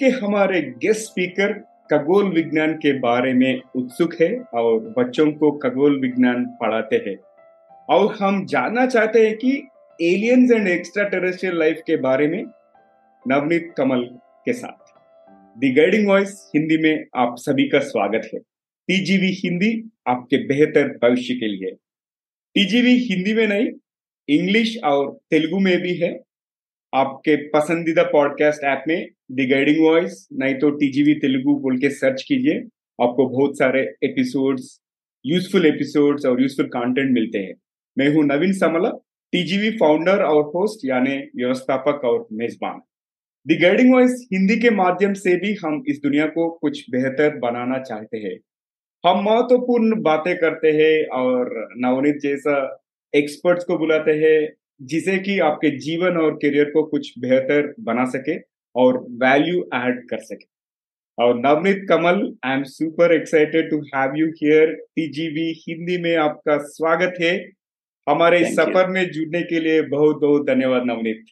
के हमारे guest speaker खगोल विज्ञान के बारे में उत्सुक है और बच्चों को खगोल विज्ञान पढ़ाते हैं। और हम जानना चाहते हैं कि aliens and extraterrestrial life के बारे में नवनीत कमल के साथ। दी गाइडिंग वॉइस हिंदी में आप सभी का स्वागत है। टीजीवी हिंदी आपके बेहतर भविष्य के लिए। टीजीवी हिंदी में नहीं इंग्लिश और तेलुगु में भी है। आपके पसंदीदा पॉडकास्ट ऐप में द गाइडिंग वॉइस नहीं तो टीजीवी तेलुगु बोल के सर्च कीजिए। आपको बहुत सारे एपिसोड्स यूजफुल एपिसोड्स और यूजफुल कंटेंट मिलते हैं। मैं हूँ नवीन समला टीजीवी फाउंडर और होस्ट यानी व्यवस्थापक और मेजबान। द गाइडिंग वॉइस हिंदी के माध्यम से भी हम इस दुनिया को कुछ बेहतर बनाना चाहते हैं। हम महत्वपूर्ण बातें करते हैं और नवनीत जैसा एक्सपर्ट्स को बुलाते हैं। जिसे कि आपके जीवन और करियर को कुछ बेहतर बना सके और वैल्यू ऐड कर सके। और Navneet Kamal I am super excited to have you here TGV Hindi में आपका स्वागत है। हमारे इस सफ़र में जुड़ने के लिए बहुत बहुत धन्यवाद Navneet.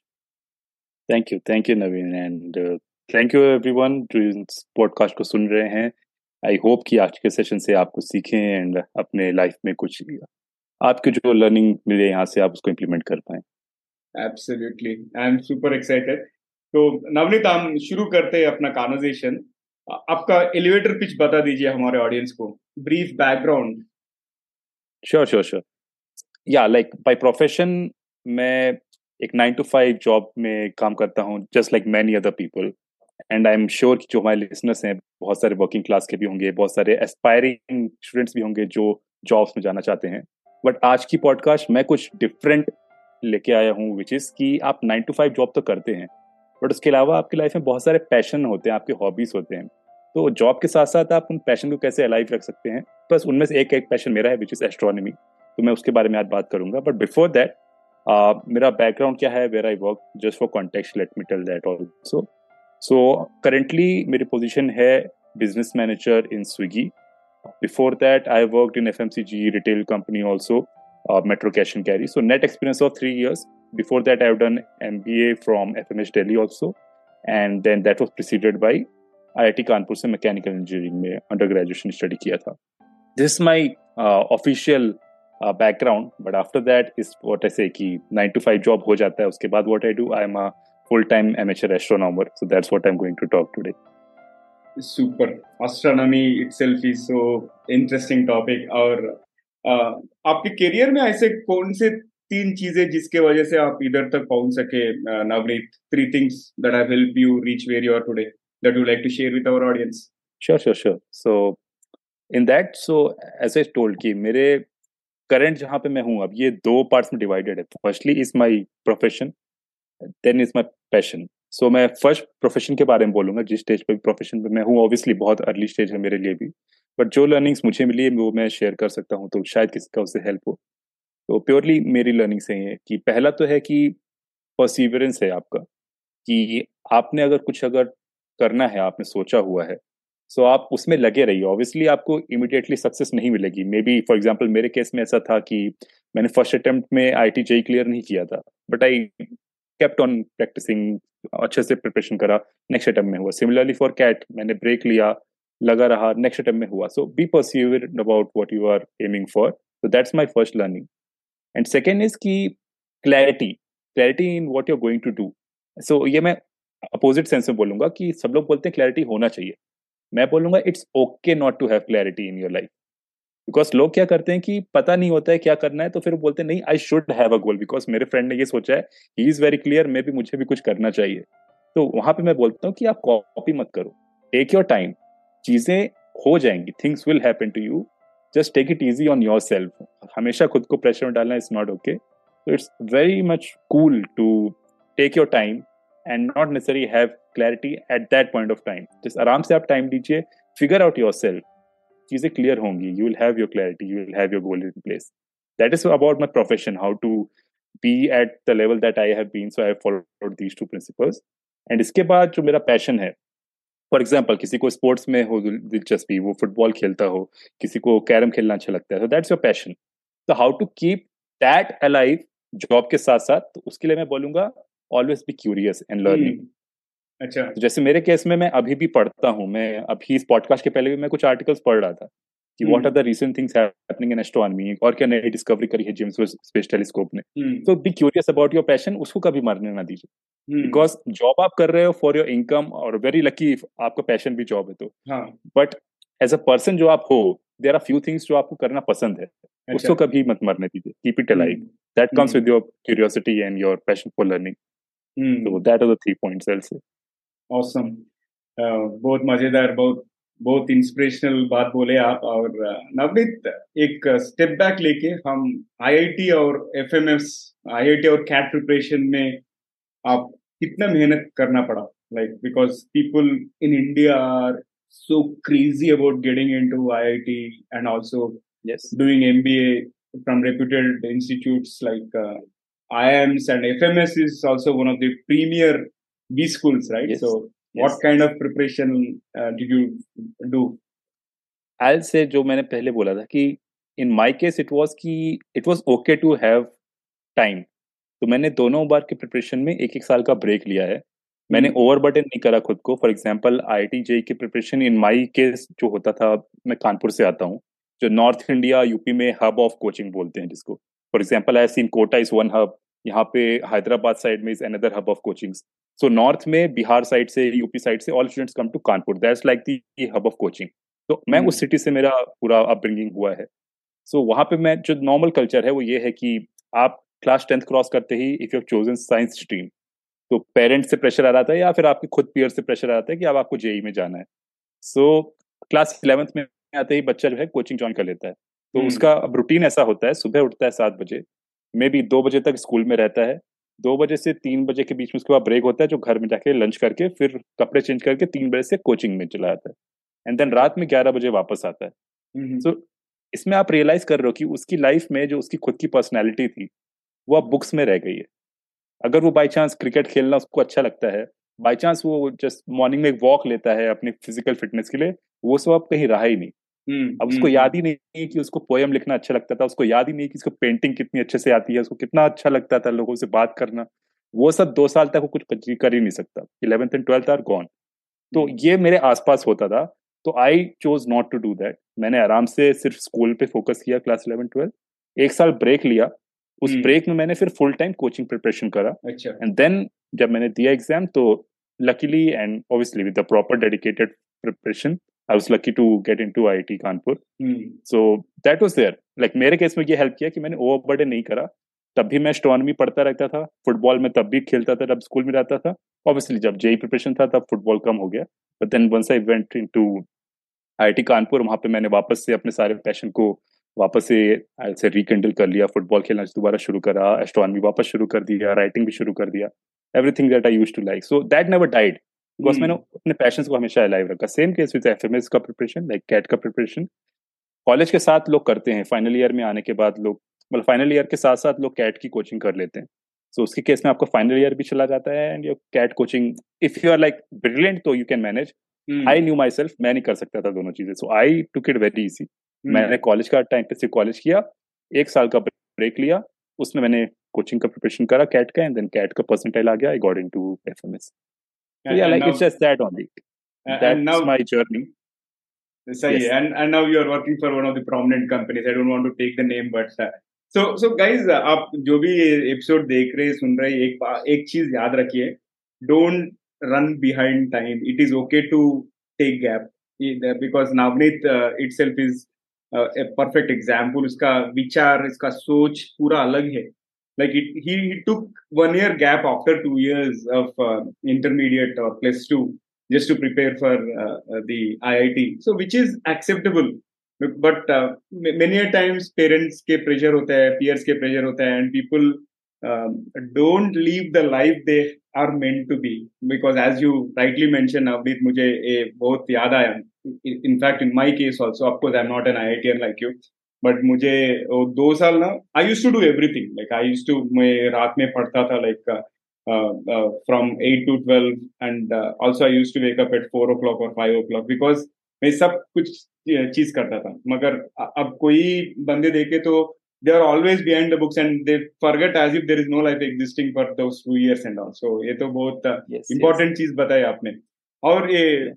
Thank you thank you Naveen and thank you everyone जो इस पॉडकास्ट को सुन रहे हैं। आई होप कि आज के सेशन से आप कुछ सीखें एंड अपने लाइफ में कुछ आपके जो लर्निंग मिले यहाँ से आप उसको इम्प्लीमेंट कर पाए। Absolutely I am super excited तो नवनीत हम शुरू करते हैं अपना कॉन्वर्जेशन आपका एलिवेटर पिच बता दीजिए हमारे ऑडियंस को। Brief background sure sure sure या लाइक बाय प्रोफेशन मैं एक नाइन टू फाइव जॉब में काम करता हूँ just like many other people and I am sure कि जो हमारे लिसनर्स हैं बहुत सारे वर्किंग क्लास के भी होंगे बहुत सारे एस्पायरिंग स्टूडेंट्स भी होंगे जो जॉब्स में जाना चाहते हैं। बट आज की पॉडकास्ट मैं कुछ डिफरेंट लेके आया हूँ विच इज़ कि आप नाइन टू फाइव जॉब तो करते हैं बट उसके अलावा आपकी लाइफ में बहुत सारे पैशन होते हैं, आपके हॉबीज होते हैं। तो जॉब के साथ साथ आप उन पैशन को कैसे अलाइव रख सकते हैं? बस उनमें से एक एक पैशन मेरा है विच इज़ एस्ट्रोनॉमी तो मैं उसके बारे में आज बात करूँगा। बट बिफोर दैट मेरा बैकग्राउंड क्या है where I work just for context let me tell that also so currently मेरी पोजिशन है business manager in Swiggy Before that, I worked in FMCG retail company also, uh, Metro Cash and Carry. So net experience of three years. Before that, I've done MBA from FMH Delhi also, and then that was preceded by IIT Kanpur से mechanical engineering में under graduation study किया था this my official background but after that is what I say कि nine to five job हो जाता है उसके बाद what I do I am a full time amateur astronomer so that's what I am going to talk today Super astronomy itself is so interesting topic और uh, आपके career में ऐसे कौन से तीन चीज़ें जिसके वजह से आप इधर तक पहुँच सके Navneet three things that have help you reach where you are today that you like to share with our audience sure sure sure so in that so as I told कि मेरे करंट जहाँ पे मैं हूँ अब ये दो parts में डिवाइडेड है। Firstly is my profession then is my passion so मैं फ़र्स्ट प्रोफेशन के बारे में बोलूँगा, जिस स्टेज पे प्रोफेशन पे मैं हूँ ऑब्वियसली बहुत अर्ली स्टेज है मेरे लिए भी। बट जो लर्निंग्स मुझे मिली है वो मैं शेयर कर सकता हूँ तो शायद किसी का उससे हेल्प हो। तो प्योरली मेरी लर्निंग से ही कि पहला तो है कि परसिवरेंस है आपका, कि आपने अगर कुछ अगर करना है, आपने सोचा हुआ है सो आप उसमें लगे रहिए। ऑब्वियसली आपको इमिडिएटली सक्सेस नहीं मिलेगी। मे बी फॉर एग्ज़ाम्पल मेरे केस में ऐसा था कि मैंने फ़र्स्ट अटेम्प्ट में आई टी क्लियर नहीं किया था but I kept on practising अच्छे से प्रिपरेशन करा नेक्स्ट अटेम्प में हुआ। सिमिलरली फॉर कैट मैंने ब्रेक लिया, लगा रहा नेक्स्ट अटेम्प में हुआ। So be persevere about what you are aiming for so that's my first learning and second is key clarity clarity in what you're going to do so ये मैं opposite sense में बोलूँगा कि सब लोग बोलते हैं क्लैरिटी होना चाहिए। मैं बोलूँगा it's okay not to have clarity in your life because लोग क्या करते हैं कि पता नहीं होता है क्या करना है तो फिर बोलते हैं, नहीं I should have a goal because मेरे फ्रेंड ने ये सोचा है ही इज़ वेरी क्लियर मे भी, मुझे भी कुछ करना चाहिए. तो वहाँ पे मैं बोलता हूँ कि आप कॉपी मत करो। टेक योर टाइम चीज़ें हो जाएँगी things will happen to you just take it easy on yourself हमेशा खुद को प्रेशर में डालना इज़ नॉट ओके तो it's very much cool to take your time and not necessary have clarity at that point of time जिस आराम से आप टाइम दीजिए फिगर आउट योर सेल्फ चीज़ें क्लियर होंगी। You will have your clarity you will have your goal in place that is about my profession how to be at the level that I have been so I followed these two principles and इसके बाद जो मेरा passion है for example किसी को sports में हो, दिलचस्पी, वो फुटबॉल खेलता हो, किसी को कैरम खेलना अच्छा लगता है तो दैट्स योर पैशन तो how to keep that alive job के साथ साथ तो उसके लिए मैं बोलूँगा always be curious and learning अच्छा। तो जैसे मेरे केस में मैं अभी भी पढ़ता हूँ मैं अभी इस पॉडकास्ट के पहले भी मैं कुछ आर्टिकल्स पढ़ रहा था कि what are the recent things happening in astronomy और क्या नई डिस्कवरी करी है जेम्स वेब स्पेस टेलीस्कोप ने। तो be curious about your passion उसको कभी मरने ना दीजिए। बिकॉज़ जॉब आप कर रहे हो फॉर योर इनकम और वेरी लकी आपका पैशन भी जॉब है तो। बट एज अ पर्सन जो आप हो देर आर फ्यू थिंग्स जो आपको करना पसंद है अच्छा. उसको कभी मत मरने दीजिए। Keep it alive that comes with your curiosity and your passion for learning तो that are the three points I say awesome बहुत मज़ेदार बहुत बहुत इंस्पिरेशनल बात बोले आप। और नवनीत एक स्टेप बैक लेके हम आईआईटी और एफएमएस आईआईटी और कैट प्रिपरेशन में आप कितना मेहनत करना पड़ा? Like because people in India are so crazy about getting into IIT and also yes. doing MBA from reputed institutes like uh, IIMs and FMS is also one of the premier B schools, right? Yes. So yes. what kind of preparation uh, did you do? I'll say जो मैंने पहले बोला था कि in my case it was कि it was okay to have time. तो मैंने दोनों बार के प्रिपरेशन में एक एक साल का ब्रेक लिया है मैंने ओवर बर्डन नहीं करा खुद को for example I T JEE की प्रिपरेशन इन माई केस जो होता था मैं कानपुर से आता हूँ जो नॉर्थ इंडिया यूपी में हब ऑफ़ कोचिंग बोलते हैं जिसको for example I seen Kota is one hub यहाँ पे हैदराबाद साइड में is another hub of coachings so north में बिहार साइड से यूपी साइड से all students come to Kanpur. That's like the hub of coaching तो मैं उस सिटी से मेरा पूरा अपब्रिंगिंग हुआ है. सो so, वहाँ पे मैं जो नॉर्मल कल्चर है वो ये है कि आप क्लास टेंथ क्रॉस करते ही if you chosen science stream तो पेरेंट्स से प्रेशर आ रहा था या फिर आपके खुद पियर से प्रेशर आ रहा था कि अब आपको जेई में जाना है. सो क्लास इलेवेंथ में आते ही बच्चा जो है कोचिंग ज्वाइन कर लेता है. तो उसका अब रूटीन ऐसा होता है सुबह उठता है सात बजे मे बी दो बजे तक स्कूल में रहता है। दो बजे से तीन बजे के बीच में उसके बाद ब्रेक होता है जो घर में जाके लंच करके फिर कपड़े चेंज करके तीन बजे से कोचिंग में चला जाता है। एंड देन रात में ग्यारह बजे वापस आता है। सो so, इसमें आप रियलाइज़ कर रहे हो कि उसकी लाइफ में जो उसकी खुद की पर्सनैलिटी थी वो अब बुक्स में रह गई है। अगर वो बाई चांस क्रिकेट खेलना उसको अच्छा लगता है बाई चांस वो जस्ट मॉर्निंग में एक वॉक लेता है अपनी फ़िज़िकल फिटनेस के लिए वो सब अब कहीं रहा ही नहीं। हम्म, अब उसको हम्म, याद ही नहीं कि उसको पोयम लिखना अच्छा लगता था उसको याद ही नहीं कि उसको पेंटिंग कितनी अच्छे से आती है उसको कितना अच्छा लगता था लोगों से बात करना। वो सब दो साल तक वो कुछ कर ही नहीं सकता। Eleventh and twelfth are gone तो हम्म। ये मेरे आसपास होता था। तो I chose not to do that मैंने आराम से सिर्फ़ स्कूल पे फोकस किया क्लास इलेवन ट्वेल्थ एक साल ब्रेक लिया। उस ब्रेक हम्म। में मैंने फिर फुल टाइम कोचिंग प्रिपरेशन करा। एंड देन जब मैंने दिया एग्ज़ाम तो luckily and obviously with the proper dedicated preparation I was lucky to get into IIT Kanpur so that was there like मेरे केस में ये हेल्प किया कि मैंने ओवर बर्डन नहीं करा। तब भी मैं एस्ट्रोनॉमी पढ़ता रहता था। फुटबॉल में तब भी खेलता था जब स्कूल में रहता था। ऑब्वियसली जब जेई प्रिपरेशन था तब फुटबॉल कम हो गया। But then once I went into IIT Kanpur वहाँ पे मैंने वापस से अपने सारे पैशन को वापस से ऐसे रिकंडल कर लिया। फुटबॉल खेलना दोबारा शुरू करा। एस्ट्रोनॉमी वापस शुरू कर दिया। राइटिंग भी शुरू कर दिया। Everything that I used to like so that never died because मैंने अपने पैशन को हमेशा अलाइव रखा। सेम केस विद एफएमएस का प्रिपरेशन लाइक कैट का प्रिपरेशन कॉलेज के साथ लोग करते हैं। फाइनल ईयर में आने के बाद लोग मतलब फाइनल ईयर के साथ साथ लोग कैट की कोचिंग कर लेते हैं। सो so, उसके केस में आपका फाइनल ईयर भी चला जाता है and your CAT coaching if you are like brilliant तो you can manage I knew myself मैं नहीं कर सकता था दोनों चीज़ें। So I took it very easy मैंने कॉलेज का टाइम पे सिर्फ़ कॉलेज किया एक साल का ब्रेक लिया उसमें मैंने कोचिंग का प्रिपरेशन करा कैट का एंड देन कैट का परसेंटाइल आ गया। I got into FMS So yeah, like now, it's just that only. That's and now, my journey. Sahi, yes. and and now you are working for one of the prominent companies. I don't want to take the name, but uh, so so guys, uh, आप जो भी episode देख रहे सुन रहे एक एक चीज़ याद रखिए don't run behind time it is okay to take gap because Navneet itself is perfect example उसका विचार इसका सोच पूरा अलग है like it, he, he took one year gap after two years of uh, intermediate or plus two just to prepare for uh, uh the IIT. So which is acceptable. But uh, many a times parents के pressure होता है, peers के pressure होता है, and people um, don't live the life they are meant to be. Because as you rightly mentioned, Avneet, मुझे ये बहुत याद आया. In fact, in my case also, of course, I'm not an IITian like you. but मुझे दो साल ना I use to do everything like I use to मैं रात में पढ़ता था like from eight to twelve and also I use to wake up at four o'clock और फाइव ओ क्लॉक बिकॉज़ मैं सब कुछ चीज़ करता था। मगर अब कोई बंदे देखे तो they are always behind the books and they forget as if there is no life existing for दो टू ईयर्स एंड ऑल्सो ये तो बहुत uh, इंपॉर्टेंट चीज़ बताई आपने। और ये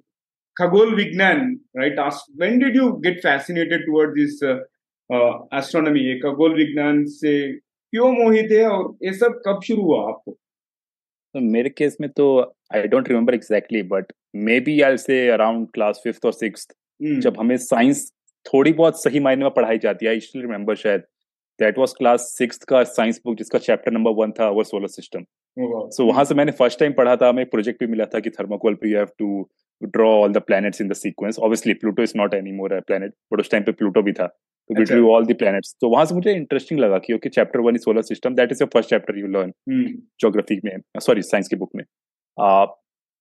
खगोल विज्ञान right when did you get fascinated toward this uh, ये खगोल विज्ञान से क्यों मोहित है और ये सब कब शुरू हुआ आपको? तो मेरे केस में तो I don't remember exactly but maybe I say around class fifth और सिक्स जब हमें साइंस थोड़ी बहुत सही मायने में पढ़ाई जाती है। आई स्टिल रिमेम्बर शायद दैट वाज क्लास सिक्स का साइंस बुक जिसका चैप्टर नंबर वन था अवर सोलर सिस्टम सो वहाँ। से मैंने फ़र्स्ट टाइम पढ़ा था हमें प्रोजेक्ट भी मिला था कि थर्मोकोल पे you have to draw all the planets in the sequence obviously Pluto is not any more planet but उस टाइम पे प्लूटो भी था। वी अच्छा। ऑल द प्लैनेट्स तो वहाँ से मुझे इंटरेस्टिंग लगा कि okay chapter one is solar system that is first chapter you learn geography में सॉरी साइंस की बुक में.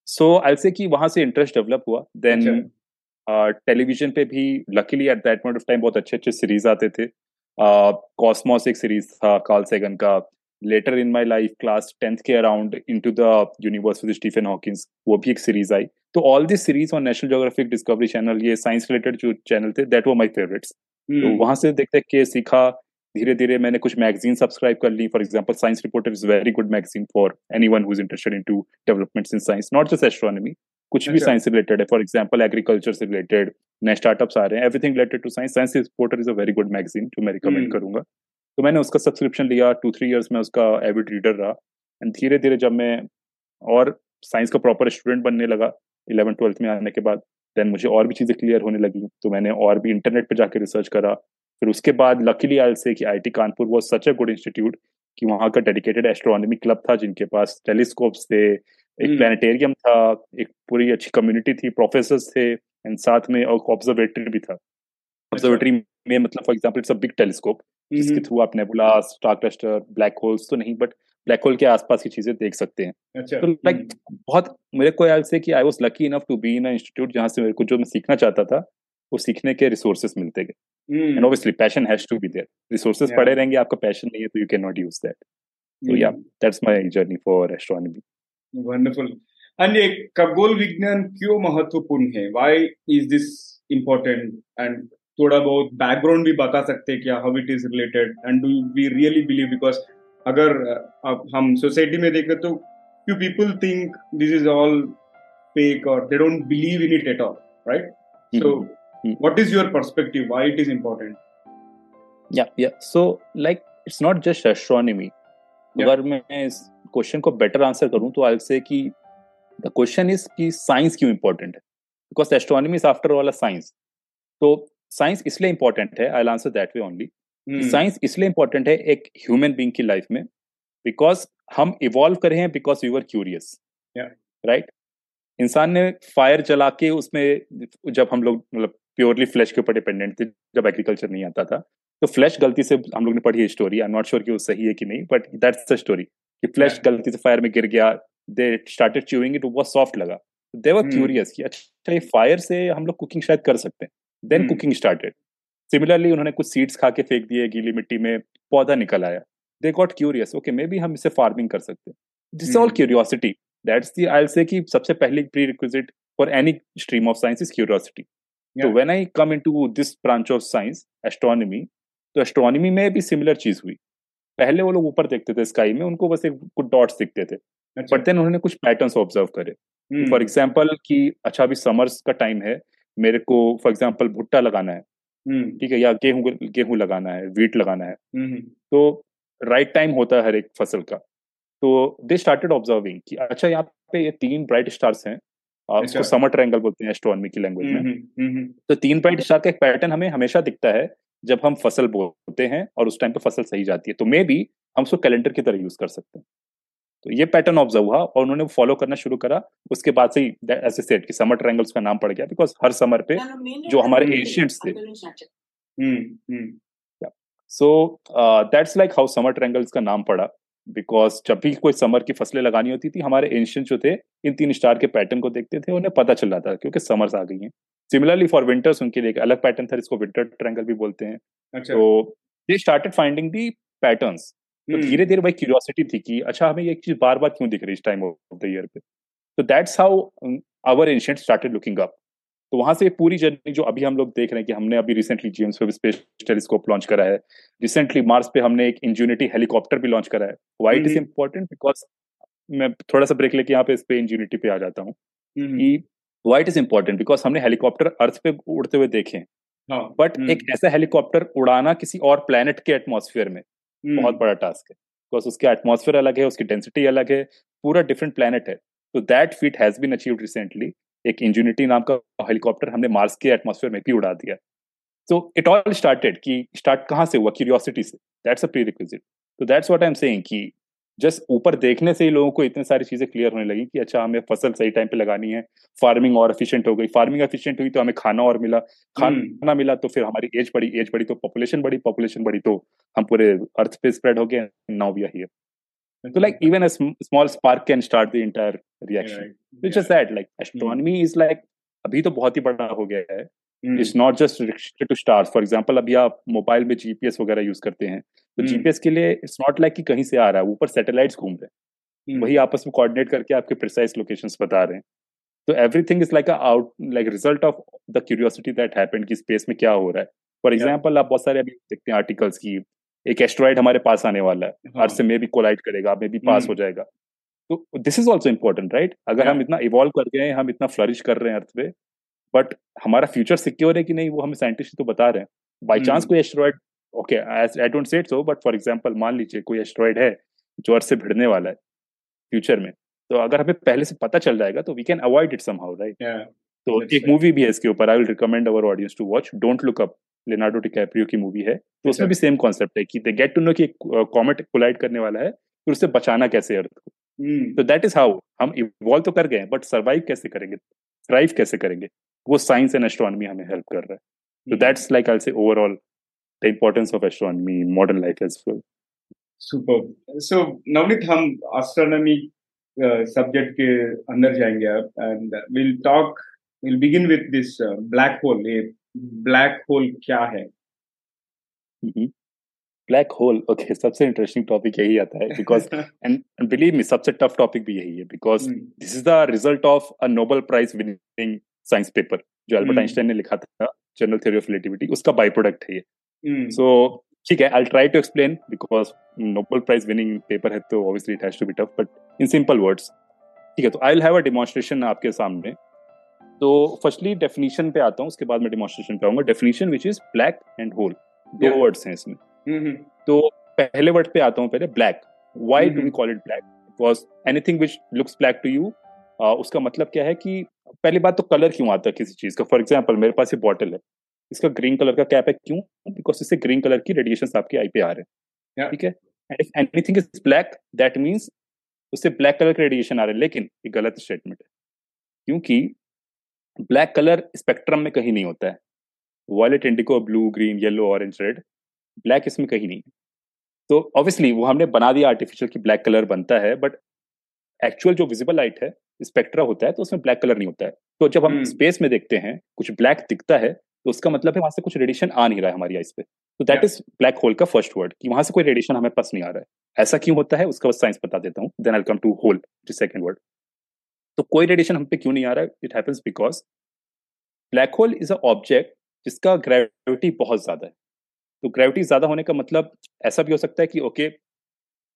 सो आई से कि वहाँ से इंटरेस्ट डेवलप हुआ. देन अच्छा। टेलीविज़न पे भी luckily at that point of time बहुत अच्छे अच्छे सीरीज़ आते थे. कॉस्मोस एक सीरीज़ था कार्ल सेगन का. Later in my life class tenth के around into the universe with Stephen Hawkins वो भी एक सीरीज़ आई. तो all this series on National Geographic Discovery Channel ये साइंस रिलेटेड जो चैनल थे दैट वर माय फेवरेट्स तो हम्म, वहाँ से देख देख के सीखा धीरे धीरे मैंने कुछ मैगजीन सब्सक्राइब कर ली। For example Science Reporter is very good magazine for anyone who is interested into developments in science not just astronomy कुछ भी अच्छा। साइंस से रिलेटेड है। फॉर एग्जांपल एग्रीकल्चर से रिलेटेड नए स्टार्टअप्स आ रहे हैं। Everything related to science Science Reporter is a very good magazine जो मैं रिकमेंड हम्म। करूँगा। तो मैंने उसका सब्सक्रिप्शन लिया। टू थ्री ईयर्स में उसका एविड रीडर रहा। एंड धीरे धीरे जब मैं और साइंस का प्रॉपर स्टूडेंट बनने लगा इलेवन ट्वेल्थ में आने के बाद देन मुझे और भी चीज़ें क्लियर होने लगी। तो मैंने और भी इंटरनेट पर जाकर रिसर्च करा। फिर उसके बाद लकीली आई से कि IIT Kanpur was such a good institute कि वहाँ का डेडिकेटेड एस्ट्रोनॉमी क्लब था जिनके पास टेलीस्कोप्स थे एक। प्लानिटेरियम था एक पूरी अच्छी कम्युनिटी थी प्रोफेसर थे एंड साथ में और ऑब्जर्वेटरी भी था। ऑब्जर्वेटरी में मतलब for example it's a big telescope जिसके थ्रू आप nebula star cluster black holes तो नहीं बट ब्लैक होल के आसपास की चीज़ें देख सकते हैं। अच्छा। तो लाइक बहुत मेरे को याद से कि I was lucky enough to be in institute जहाँ से मेरे को जो मैं सीखना चाहता था वो सीखने के रिसोर्सेज मिलते गए। हम्म, and obviously passion has to be there resources पड़े रहेंगे आपका पैशन नहीं है तो you can not use that तो या हम्म, that's my journey for astronomy wonderful and ये खगोल विज्ञान क्यों महत्वपूर्ण है? Why is this important and थोड़ा बहुत बैकग्राउंड भी बता सकते हैं क्या how it is related and do we really believe because अगर अब हम सोसाइटी में देखें तो you people think this is all fake और they don't believe in it at all right so what is your perspective why it is important yeah yeah so like it's not just astronomy अगर मैं इस question को better answer करूँ तो I will say कि the question is कि science क्यों important है? Because astronomy is after all a science तो साइंस इसलिए इंपॉर्टेंट है I answer that way only science इसलिए इंपॉर्टेंट है एक ह्यूमन बींग की लाइफ में बिकॉज़ हम इवॉल्व करे हैं because we were curious right इंसान ने फायर जला के उसमें जब हम लोग मतलब प्योरली फ्लैश के ऊपर डिपेंडेंट थे जब एग्रीकल्चर नहीं आता था तो फ्लैश गलती से हम लोग ने पढ़ी है story I am not sure कि वो सही है कि नहीं बट दैट्स द स्टोरी कि फ्लैश Yeah. गलती से फायर में गिर गया दे स्टार्टेड च्यूइंग इट वो सॉफ्ट लगा. They were Hmm. क्यूरियस कि अच्छा ये फायर से हम लोग कुकिंग शायद कर सकते हैं. Then Hmm. Cooking started similarly उन्होंने कुछ सीड्स खा के फेंक दिए गीली मिट्टी में पौधा निकल आया। They got curious okay maybe हम इसे फ़ार्मिंग कर सकते हैं। This all. Curiosity that's the I say कि सबसे पहली prerequisite for any stream of science is curiosity तो. When I come into this branch of science astronomy तो एस्ट्रोनॉमी में भी सिमिलर चीज़ हुई। पहले वो लोग ऊपर देखते थे स्काई में उनको बस एक कुछ डॉट्स दिखते थे। अच्छा। बट देन उन्होंने कुछ पैटर्न्स ऑब्ज़र्व करे. फॉर एग्ज़ाम्पल कि अच्छा अभी समर्स का टाइम है मेरे को फॉर एग्ज़ाम्पल भुट्टा लगाना है. ठीक है या गेहूँ गेहूँ लगाना है वीट लगाना है Hmm. तो राइट टाइम होता है हर एक फ़सल का तो दे स्टार्टेड ऑब्जर्विंग कि अच्छा यहाँ पे ये तीन ब्राइट स्टार्स हैं आ, उसको अच्छा। समर ट्रायंगल बोलते हैं एस्ट्रोनॉमी की लैंग्वेज में. तो तीन ब्राइट स्टार का एक पैटर्न हमें हमेशा दिखता है जब हम फ़सल बोते हैं और उस टाइम पे फ़सल सही जाती है तो मे बी हम उसको कैलेंडर की तरह यूज़ कर सकते हैं तो ये पैटर्न ऑब्ज़र्व हुआ और उन्होंने फॉलो करना शुरू करा। उसके बाद से ही ऐसे सेट कि समर ट्रायंगल्स का नाम पड़ गया बिकॉज़ हर समर पे जो हमारे एशियंट्स थे. So that's like how summer triangles का नाम पड़ा बिकॉज़ जब भी कोई समर की फ़सलें लगानी होती थी हमारे एंशियंट जो थे इन तीन स्टार के पैटर्न को देखते थे उन्हें पता चल रहा था क्योंकि समर्स आ गई हैं। सिमिलरली फॉर विंटर्स उनके लिए एक अलग पैटर्न था जिसको विंटर ट्रायंगल भी बोलते हैं। अच्छा। तो they started finding the patterns तो. धीरे धीरे वही क्यूरियोसिटी थी कि अच्छा हमें ये चीज़ बार बार क्यों दिख रही है इस टाइम ऑफ़ द ईयर पे? तो that's how our ancient started looking up तो वहाँ से पूरी जर्नी जो अभी हम लोग देख रहे हैं कि हमने अभी recently James Webb Space Telescope launch करा है। रिसेंटली मार्स पे हमने एक इंजूनिटी हेलीकॉप्टर भी लॉन्च करा है। Why it is important because मैं थोड़ा सा ब्रेक लेके यहाँ पे इस पे इंजूनिटी पे आ जाता हूँ कि why it is important because हमने हेलीकॉप्टर अर्थ पे उड़ते हुए देखे। बट हाँ, एक ऐसा हेलीकॉप्टर उड़ाना किसी और प्लेनेट के एटमोसफियर में। बहुत बड़ा टास्क है। बिकॉज़ उसके एटमोसफियर अलग है उसकी डेंसिटी अलग है पूरा डिफरेंट प्लानट है। तो that feat has been achieve recently एक इंजूनिटी नाम का हेलीकॉप्टर हमने मार्स के एटमोसफेयर में भी उड़ा दिया। सो इट ऑल स्टार्टेड कि स्टार्ट कहाँ से हुआ? क्यूरियोसिटी से। दैट्स अ प्री रिक्विजिट तो that's what I am saying कि जस्ट ऊपर देखने से ही लोगों को इतनी सारी चीज़ें क्लियर होने लगी कि अच्छा हमें फ़सल सही टाइम पे लगानी है फ़ार्मिंग और एफिशिएंट हो गई। फ़ार्मिंग एफिशिएंट हुई तो हमें खाना और मिला। खाना हम्म। मिला तो फिर हमारी एज बढ़ी। एज बढ़ी तो पॉपुलेशन बढ़ी। पॉपुलेशन बढ़ी तो हम पूरे अर्थ पे स्प्रेड हो गए नाउ वी आर हियर तो small spark can start the entire reaction. Yeah, which yeah. is that like astronomy mm. is like अभी तो बहुत ही बड़ा हो गया है। It's not just restricted to stars for example अभी आप मोबाइल में जीपीएस वगैरह यूज़ करते हैं तो जीपीएस के लिए इट्स नॉट लाइक कि कहीं से आ रहा है ऊपर सैटेलाइट्स घूम रहे हैं। वही आपस में कोऑर्डिनेट करके आपके प्रिसाइज लोकेशंस बता रहे हैं। तो everything is like out like result of the curiosity that happened कि स्पेस में क्या हो रहा है। फॉर एग्ज़ाम्पल आप बहुत सारे अभी देखते हैं आर्टिकल्स की एक एस्ट्रॉइड हमारे पास आने वाला है। अर्थ से मे भी कोलाइड करेगा मे भी पास हो जाएगा। तो this is also important right अगर हम इतना इवॉल्व कर गए हैं हम इतना फ्लरिश कर रहे हैं अर्थ पे बट हमारा फ्यूचर सिक्योर है कि नहीं वो हमें साइंटिस्ट तो बता रहे हैं। By chance hmm. कोई एस्ट्रॉइड ओके आई डोंट से सो बट फॉर एग्ज़ाम्पल मान लीजिए कोई एस्ट्रॉइड है जो अर्थ से भिड़ने वाला है फ्यूचर में तो अगर हमें पहले से पता चल जाएगा तो we can avoid it somehow right तो एक मूवी भी है इसके ऊपर I will recommend our audience to watch don't look up Leonardo DiCaprio की मूवी है तो उसमें भी सेम कॉन्सेप्ट है कि दे गेट टू नो कि कॉमेट कोलाइड करने वाला है फिर उससे बचाना कैसे अर्थ को? तो दैट इज़ हाउ हम इवॉल्व तो कर गए बट सर्वाइव कैसे करेंगे? थ्राइव कैसे करेंगे? वो साइंस एंड एस्ट्रोनॉमी हमें हेल्प कर रहा है। तो that's like I say overall the importance of astronomy modern life as well super so Navneet हम एस्ट्रोनॉमी सब्जेक्ट के अंदर जाएँगे अब and will talk will begin with this black hole ये ब्लैक होल क्या है ब्लैक होल ओके सबसे interesting topic यही आता है बिकॉज़ एंड बिलीव मी सबसे टफ टॉपिक भी यही है because this is the result of a Nobel prize winning science paper जो एल्बर्ट आइंस्टाइन ने लिखा था जनरल थ्योरी ऑफ़ रिलेटिविटी उसका बाई प्रोडक्ट है ये। सो ठीक है I try to explain because Nobel prize winning paper है तो obviously it has to be tough but in simple words ठीक है तो I will have a demonstration आपके सामने. तो फर्स्टली डेफिनेशन पे आता हूँ उसके बाद मैं डेमोन्स्ट्रेशन पे आऊँगा. Definition which is black and hole दो वर्ड्स हैं इसमें. Mm-hmm. तो पहले वर्ड पे आता हूँ पहले black why do we call it black because anything which looks black to you उसका मतलब क्या है कि पहली बात तो कलर क्यों आता है किसी चीज़ का? फॉर एग्ज़ाम्पल मेरे पास ये बॉटल है. इसका ग्रीन कलर का कैप है क्यों? बिकॉज़ इससे ग्रीन कलर की रेडिएशन आपके आई पे आ रहे हैं। ठीक है? And anything is black that means उससे ब्लैक कलर के रेडिएशन आ रहे हैं लेकिन ये गलत स्टेटमेंट है। क्योंकि ब्लैक कलर स्पेक्ट्रम में कहीं नहीं होता है। Violet indigo blue green yellow orange red black इसमें कहीं नहीं है। तो ऑब्वियसली वो हमने बना दिया आर्टिफिशियल की ब्लैक कलर बनता है बट एक्चुअल जो विजिबल लाइट है स्पेक्ट्रा होता है तो उसमें ब्लैक कलर नहीं होता है। तो जब हम स्पेस हम्म। में देखते हैं कुछ ब्लैक दिखता है तो उसका मतलब है वहाँ से कुछ रेडिएशन आ नहीं रहा है हमारी आइस पे। तो दैट इज़ ब्लैक होल का फ़र्स्ट वर्ड कि वहाँ से कोई रेडिएशन हमें पास नहीं आ रहा है। ऐसा क्यों होता है? उसका बस साइंस बता देता हूँ। Then I come to hole second word तो कोई रेडिएशन हम पे क्यों नहीं आ रहा है? It happens because black hole is a object जिसका ग्रेविटी बहुत ज़्यादा है। तो ग्रेविटी ज़्यादा होने का मतलब ऐसा भी हो सकता है कि ओके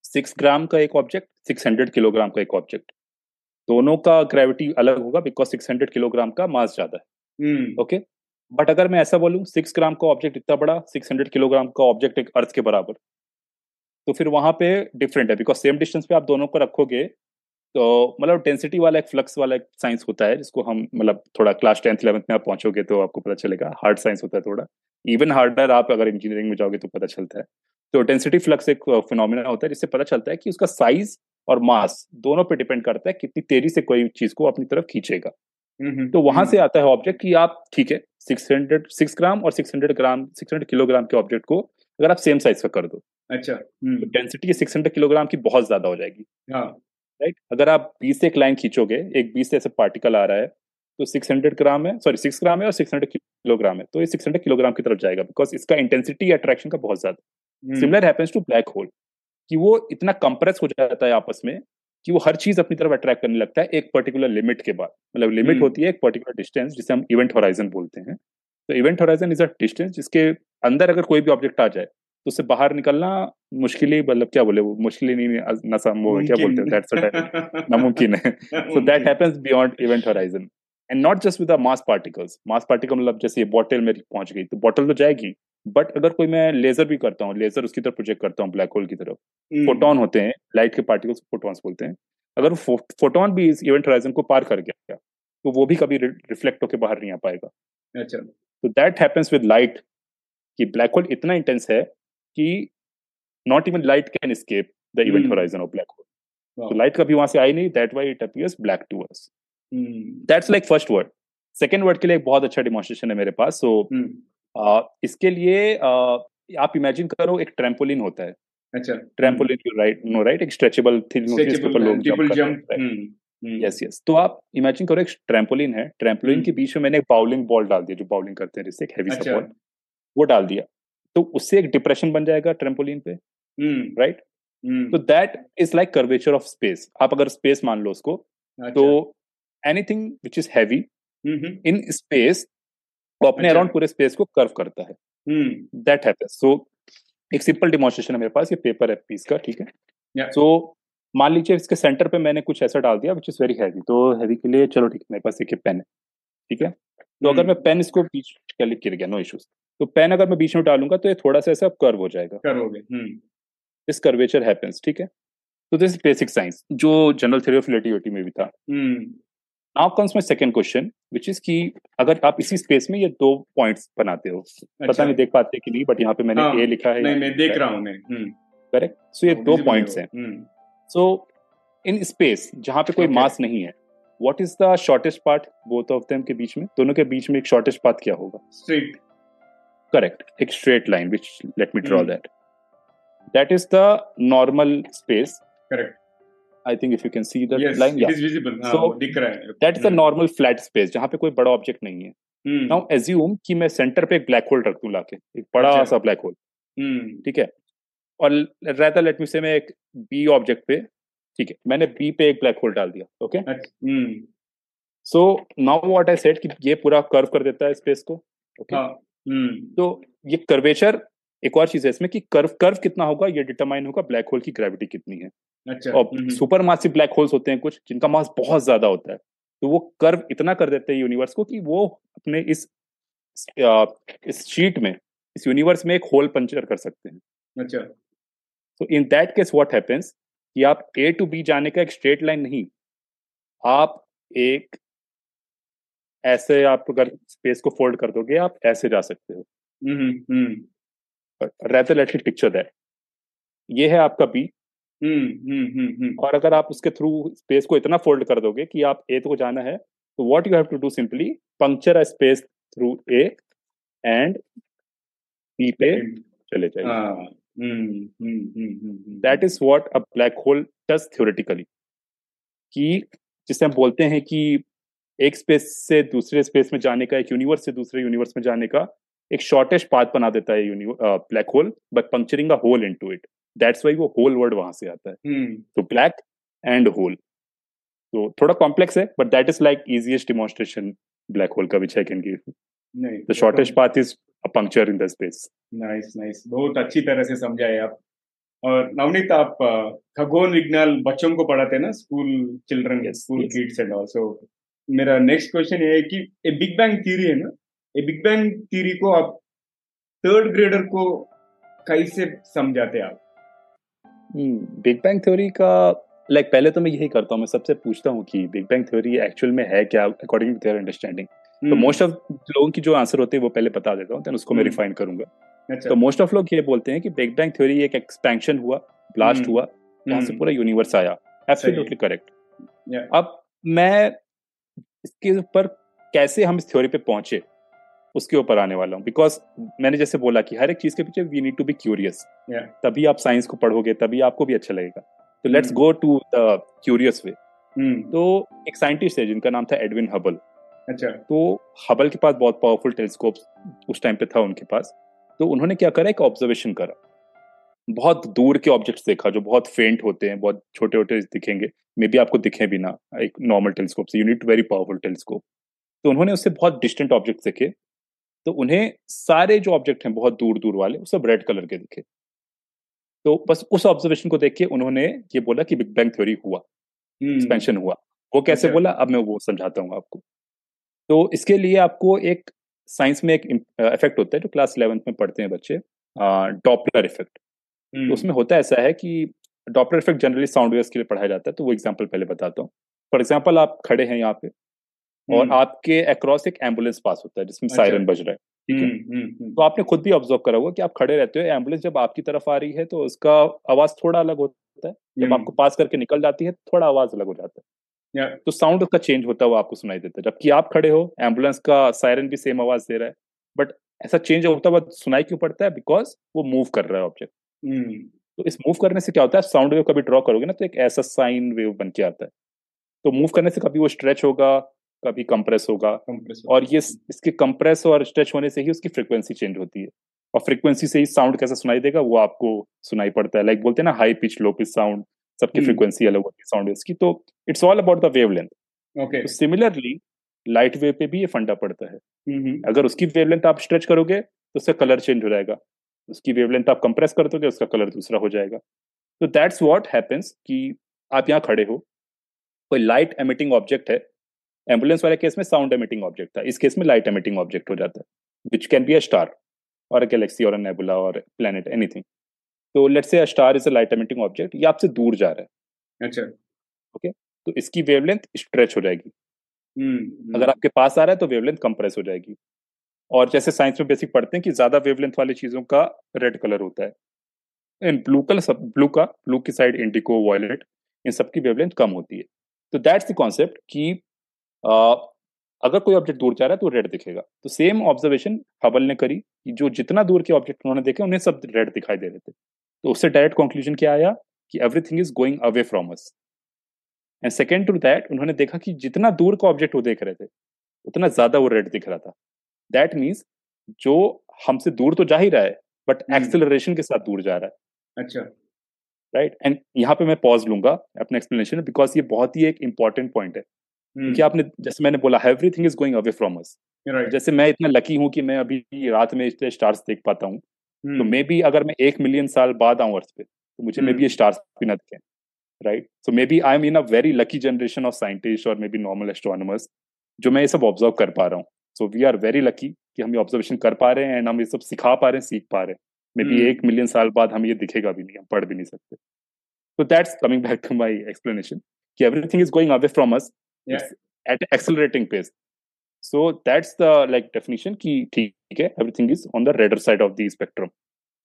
सिक्स ग्राम का एक ऑब्जेक्ट सिक्स हंड्रेड किलोग्राम का एक ऑब्जेक्ट दोनों का ग्रेविटी अलग होगा बिकॉज़ सिक्स हंड्रेड किलोग्राम का मास ज़्यादा है। Okay hmm. बट अगर मैं ऐसा बोलूँ सिक्स ग्राम का ऑब्जेक्ट इतना बड़ा सिक्स हंड्रेड किलोग्राम का ऑब्जेक्ट एक अर्थ के बराबर। तो फिर वहाँ पे डिफरेंट है बिकॉज़ सेम डिस्टेंस पे आप दोनों को रखोगे तो मतलब डेंसिटी वाला एक फ्लक्स वाला एक साइंस होता है जिसको हम मतलब थोड़ा क्लास टेंथ इलेवंथ में आप पहुंचोगे तो आपको पता चलेगा हार्ड साइंस होता है थोड़ा। इवन हार्डर आप अगर इंजीनियरिंग में जाओगे तो पता चलता है। तो डेंसिटी फ्लक्स एक फिनोमिना होता है जिससे पता चलता है कि उसका साइज़ और मास दोनों पे डिपेंड करता है कितनी तेज़ी से कोई चीज़ को अपनी तरफ़ खींचेगा। तो वहाँ से आता है ऑब्जेक्ट कि आप ठीक है सिक्स हंड्रेड सिक्स ग्राम और six hundred gram six hundred kilogram के ऑब्जेक्ट को अगर आप सेम साइज़ का कर दो अच्छा डेंसिटी सिक्स हंड्रेड किलोग्राम की बहुत ज़्यादा हो जाएगी। हाँ। राइट अगर आप बीस से एक लाइन खींचोगे एक बीस से ऐसे पार्टिकल आ रहा है तो सिक्स हंड्रेड ग्राम है सॉरी सिक्स ग्राम है और सिक्स हंड्रेड किलोग्राम है तो ये सिक्स हंड्रेड किलोग्राम की तरफ़ जाएगा बिकॉज़ इसका इंटेंसिटी अट्रैक्शन का बहुत ज़्यादा। Similar happens to black hole कि वो इतना कंप्रेस हो जाता है आपस में कि वो हर चीज़ अपनी तरफ़ अट्रैक्ट करने लगता है एक पर्टिकुलर लिमिट के बाद। मतलब लिमिट हम्म। होती है एक पर्टिकुलर डिस्टेंस जिसे हम इवेंट होराइजन बोलते हैं। तो event horizon is a distance जिसके अंदर अगर कोई भी ऑब्जेक्ट आ जाए तो उससे बाहर निकलना मुश्किल ही मतलब क्या बोले वो? मुश्किल ही नहीं न सम वो क्या बोलते हैं? दैट्स नामुमकिन है। That happens beyond event horizon. And not just with the mass particles. Mass particle मतलब जैसे ये बॉटल में पहुँच गई तो बॉटल तो जाएगी। बट अगर कोई मैं लेजर भी करता हूँ लेजर उसकी तरफ़ प्रोजेक्ट करता हूँ ब्लैक होल की तरफ़ हम्म। फोटोन होते हैं लाइट के पार्टिकल्स फोटॉन्स बोलते हैं। अगर फोटोन भी इस इवेंट होराइजन को पार कर गया तो वो भी कभी रिफ्लेक्ट होकर बाहर नहीं आ पाएगा। अच्छा। तो दैट हैपेंस विद लाइट कि ब्लैक होल इतना इंटेंस है कि not even light can escape the event. Horizon of black hole तो लाइट कभी वहाँ से आई नहीं that why it appears black to us hmm, that's like first word second word के लिए एक बहुत अच्छा डिमॉन्स्ट्रेशन है मेरे पास सो हम्म, इसके लिए आप इमेजिन करो एक ट्रेम्पोलिन होता है। अच्छा। Trampoline you right know right एक स्ट्रेचेबल थिंग होती है इसके ऊपर लोग जंप हैं यस यस तो आप इमेजिन करो एक ट्रैम्पोलिन है ट्रैम्पोलिन हम्म। के बीच में मैंने एक बाउलिंग बॉल डाल दिया जो बाउलिंग करते हैं जिससे एक हैवी अच्छा। बॉल वो डाल दिया। तो उससे एक डिप्रेशन बन जाएगा ट्रेम्पोलिन पे हम्म, राइट तो that is like curvature of space आप अगर स्पेस मान लो उसको। तो anything which is heavy hmm, in space वो अपने अच्छा। अराउंड पूरे स्पेस को कर्व करता है। हम्म, दैट हैपेंस सो एक सिंपल डिमॉन्स्ट्रेशन है मेरे पास ये पेपर है पीस का ठीक है? सो मान लीजिए इसके सेंटर पे मैंने कुछ ऐसा डाल दिया विच इज़ वेरी हैवी तो हैवी के लिए चलो ठीक है मेरे पास एक पेन है ठीक है? तो अगर हम्म। मैं पेन इसको बीच के लिए गिर गया नो इश्यूज़ तो पेन अगर मैं बीच में डालूँगा तो ये थोड़ा सा ऐसा कर्व हो जाएगा। करोगे हम्म, दिस कर्वेचर हैपेंस ठीक है? तो दिस बेसिक साइंस जो जनरल थ्योरी ऑफ़ रिलेटिविटी में भी था। हम्म, now comes my second question which is कि अगर आप इसी स्पेस में ये दो पॉइंट्स बनाते हो अच्छा। पता। नहीं देख पाते कि नहीं बट यहाँ पे मैंने हाँ, ए लिखा है नहीं मैं देख रहा हूँ मैं हम्म, करेक्ट सो ये दो पॉइंट्स हैं। हम्म, सो इन स्पेस जहाँ पे कोई मास नहीं है what is the shortest path both of them के बीच में? दोनों के बीच में एक शॉर्टेस्ट पाथ क्या होगा? Straight करेक्ट एक straight line which let me draw. That that is the normal space correct I think if you can see that yes line it is visible. So, दिख रहा है। That is the hmm, normal flat space जहाँ पे कोई बड़ा object नहीं है। हम्म, now assume कि मैं सेंटर पे एक ब्लैक होल रख दूँ लाके एक बड़ा अच्छा। सा ब्लैक होल हम्म, ठीक है? और रहता लेट मी से मैं एक बी ऑब्जेक्ट पे ठीक है मैंने बी पे एक ब्लैक होल डाल दिया okay so now what I said कि ये पूरा कर्व कर देता है स्पेस को ओके हाँ, हम्म, तो ये कर्वेचर एक और चीज़ है इसमें कि कर्व कर्व कितना होगा? ये डिटरमाइन होगा ब्लैक होल की ग्रेविटी कितनी है। अच्छा और hmm, supermassive black holes होते हैं कुछ जिनका मास बहुत ज़्यादा होता है। तो वो कर्व इतना कर देते हैं यूनिवर्स को कि वो अपने इस इस शीट में इस यूनिवर्स में एक होल पंचर कर सकते हैं। अच्छा। तो in that case what happens कि आप ए टू बी जाने का एक स्ट्रेट लाइन नहीं आप एक ऐसे आप अगर स्पेस को फोल्ड कर दोगे आप ऐसे जा सकते हो। Hmm, hmm, rather let picture that ये है आपका बी हम्म, हम्म, हम्म, और अगर आप उसके थ्रू स्पेस को इतना फोल्ड कर दोगे कि आप ए को जाना है तो what you have to do simply puncture a space through A and B पे चले जाइए। हाँ, hmm, hmm, hmm, hmm, hmm, that is what a black hole does theoretically कि जिसे हम बोलते हैं कि एक स्पेस से दूसरे स्पेस में जाने का एक यूनिवर्स से दूसरे यूनिवर्स में जाने का एक शॉर्टेस्ट पाथ बना देता है black hole but puncturing a hole into it that's why वो होल वर्ड वहाँ से आता है। तो ब्लैक एंड होल तो थोड़ा कॉम्प्लेक्स है but that is like easiest demonstration black hole का विच आई कैन गिव नहीं the shortest path is a puncture in the space nice nice बहुत अच्छी तरह से समझाए आप। और नवनीत आप खगोल विज्ञान बच्चों को पढ़ाते हैं ना? School children school kids and also मेरा नेक्स्ट क्वेश्चन ये है कि ए बिग बैंग थ्योरी है ना? ए बिग बैंग थ्योरी को आप थर्ड ग्रेडर को कैसे समझाते हैं आप? बिग बैंग थ्योरी का लाइक like, पहले तो मैं यही करता हूँ मैं सबसे पूछता हूँ कि बिग बैंग थ्योरी एक्चुअल में है क्या अकॉर्डिंग टू देयर अंडरस्टैंडिंग तो हम्म, मोस्ट ऑफ़ लोगों की जो आंसर होते हैं वो पहले बता देता हूँ देन उसको मैं हम्म। रिफाइन करूँगा। अच्छा। तो मोस्ट ऑफ़ लोग ये बोलते हैं कि बिग बैंग थ्योरी एक एक्सपेंशन हुआ ब्लास्ट हम्म, हुआ जहाँ से हम्म, पूरा यूनिवर्स आया। एब्सोल्युटली करेक्ट अब मैं इसके ऊपर कैसे हम इस थ्योरी पे पहुँचे? उसके ऊपर आने वाला हूँ। बिकॉज़ मैंने जैसे बोला कि हर एक चीज़ के पीछे we need to be curious तभी आप साइंस को पढ़ोगे तभी आपको भी अच्छा लगेगा। तो let's. Go to the curious way तो एक साइंटिस्ट है जिनका नाम था एडविन हबल अच्छा। तो हबल के पास बहुत पावरफुल टेलीस्कोप उस टाइम पे था उनके पास। तो उन्होंने क्या करा? एक ऑब्जर्वेशन करा। बहुत दूर के ऑब्जेक्ट्स देखा जो बहुत फेंट होते हैं बहुत छोटे छोटे दिखेंगे। मे बी आपको दिखे भी ना एक नॉर्मल टेलीस्कोप से। You need very powerful telescope तो उन्होंने उससे बहुत डिस्टेंट ऑब्जेक्ट देखे। तो उन्हें सारे जो ऑब्जेक्ट हैं बहुत दूर दूर वाले वो सब रेड कलर के दिखे। तो बस उस ऑब्जर्वेशन को देख के उन्होंने ये बोला कि बिग बैंग थ्योरी हुआ एक्सपेंशन हुआ। वो कैसे अच्छा। बोला? अब मैं वो समझाता हूँ आपको। तो इसके लिए आपको एक साइंस में एक इफ़ेक्ट होता है जो क्लास इलेवेंथ में पढ़ते हैं बच्चे डॉपलर इफ़ेक्ट तो उसमें होता ऐसा है कि Doppler effect generally sound waves के लिए पढ़ाया जाता है तो वो एग्जांपल पहले बताता हूँ। फॉर एग्जांपल आप खड़े हैं यहाँ पे और आपके अक्रॉस एक एंबुलेंस पास होता है जिसमें अच्छा। सायरन बज रहा है ठीक है? तो आपने खुद भी ऑब्ज़र्व करा होगा कि आप खड़े रहते हो एंबुलेंस जब आपकी तरफ़ आ रही है तो उसका आवाज़ थोड़ा अलग होता है। जब आपको पास करके निकल जाती है थोड़ा आवाज़ अलग हो जाता है। तो साउंड उसका चेंज होता है वो आपको सुनाई देता है। जबकि आप खड़े हो एंबुलेंस का सायरन भी सेम आवाज़ दे रहा है। बट ऐसा चेंज होता हुआ सुनाई क्यों पड़ता है? बिकॉज़ वो मूव कर रहा है ऑब्जेक्ट तो इस मूव करने से क्या होता है? साउंड वेव कभी ड्रॉ करोगे ना तो एक ऐसा साइन वेव बन के आता है। तो मूव करने से कभी वो स्ट्रेच होगा कभी कंप्रेस होगा। Compress और ये इसके कंप्रेस और स्ट्रेच होने से ही उसकी फ्रिक्वेंसी चेंज होती है। और फ्रिक्वेंसी से ही साउंड कैसा सुनाई देगा वो आपको सुनाई पड़ता है। लाइक like बोलते हैं ना high pitch low pitch sound सबकी फ्रिक्वेंसी अलग होती है साउंड इसकी। तो it's all about the wavelength similarly light wave पे भी ये फंडा पड़ता है। अगर उसकी वेवलेंथ आप स्ट्रेच करोगे तो उसका कलर चेंज हो जाएगा। उसकी वेवलेंथ आप कंप्रेस कर दोगे उसका कलर दूसरा हो जाएगा। तो दैट्स वॉट हैपेंस कि आप यहाँ खड़े हो। कोई लाइट एमिटिंग ऑब्जेक्ट है एंबुलेंस वाले केस में साउंड एमिटिंग ऑब्जेक्ट था। इस केस में लाइट एमिटिंग ऑब्जेक्ट हो जाता है which can be a star और अ गैलेक्सी और अ नेबुला और प्लेनेट एनीथिंग तो let's say a star is a light emitting object ये आपसे दूर जा रहा है। अच्छा। ओके तो इसकी वेवलेंथ स्ट्रेच हो जाएगी। hmm. अगर आपके पास आ रहा है तो वेवलेंथ कंप्रेस हो जाएगी। और जैसे साइंस में बेसिक पढ़ते हैं कि ज़्यादा वेवलेंथ वाली चीज़ों का रेड कलर होता है। इन ब्लू कलर सब ब्लू का ब्लू की साइड इंडिको वायलेट इन सब की वेवलेंथ कम होती है। तो दैट्स द कॉन्सेप्ट कि अगर कोई ऑब्जेक्ट दूर जा रहा है तो रेड दिखेगा। तो सेम ऑब्जर्वेशन हबल ने करी कि जो जितना दूर के ऑब्जेक्ट उन्होंने देखे उन्हें सब रेड दिखाई दे रहे थे। तो उससे डायरेक्ट कंक्लूजन क्या आया कि everything is going away from us and second to that उन्होंने देखा कि जितना दूर का ऑब्जेक्ट वो देख रहे थे उतना ज़्यादा वो रेड दिख रहा था। दैट मीन्स जो हमसे दूर तो जा ही रहा है बट एक्सेलरेशन के साथ दूर जा रहा है। अच्छा। Right right? एंड यहाँ पे मैं पॉज लूँगा अपने एक्सप्लेनेशन में बिकॉज़ ये बहुत ही एक इंपॉर्टेंट पॉइंट है। क्योंकि आपने जैसे मैंने बोला everything is going away from us जैसे मैं इतना लकी हूँ कि मैं अभी रात में इतने स्टार्स देख पाता हूँ तो मे बी अगर मैं एक मिलियन साल बाद आऊँ अर्थ पे तो मुझे मे बी ये स्टार्स भी ना दिखे right so maybe I am in a very lucky generation of scientist और मे बी नॉर्मल एस्ट्रोनॉमर्स जो मैं ये सब ऑब्ज़र्व कर पा रहा हूँ। So we are very lucky कि हम ये ऑब्जर्वेशन कर पा रहे हैं एंड हम ये सब सिखा पा रहे हैं सीख पा रहे हैं। मे बी एक मिलियन साल बाद हम ये दिखेगा भी नहीं हम पढ़ भी नहीं सकते। तो that's coming back to my explanation कि everything is going away from us at accelerating pace. So that's the like definition कि ठीक है everything is on the redder side of the spectrum.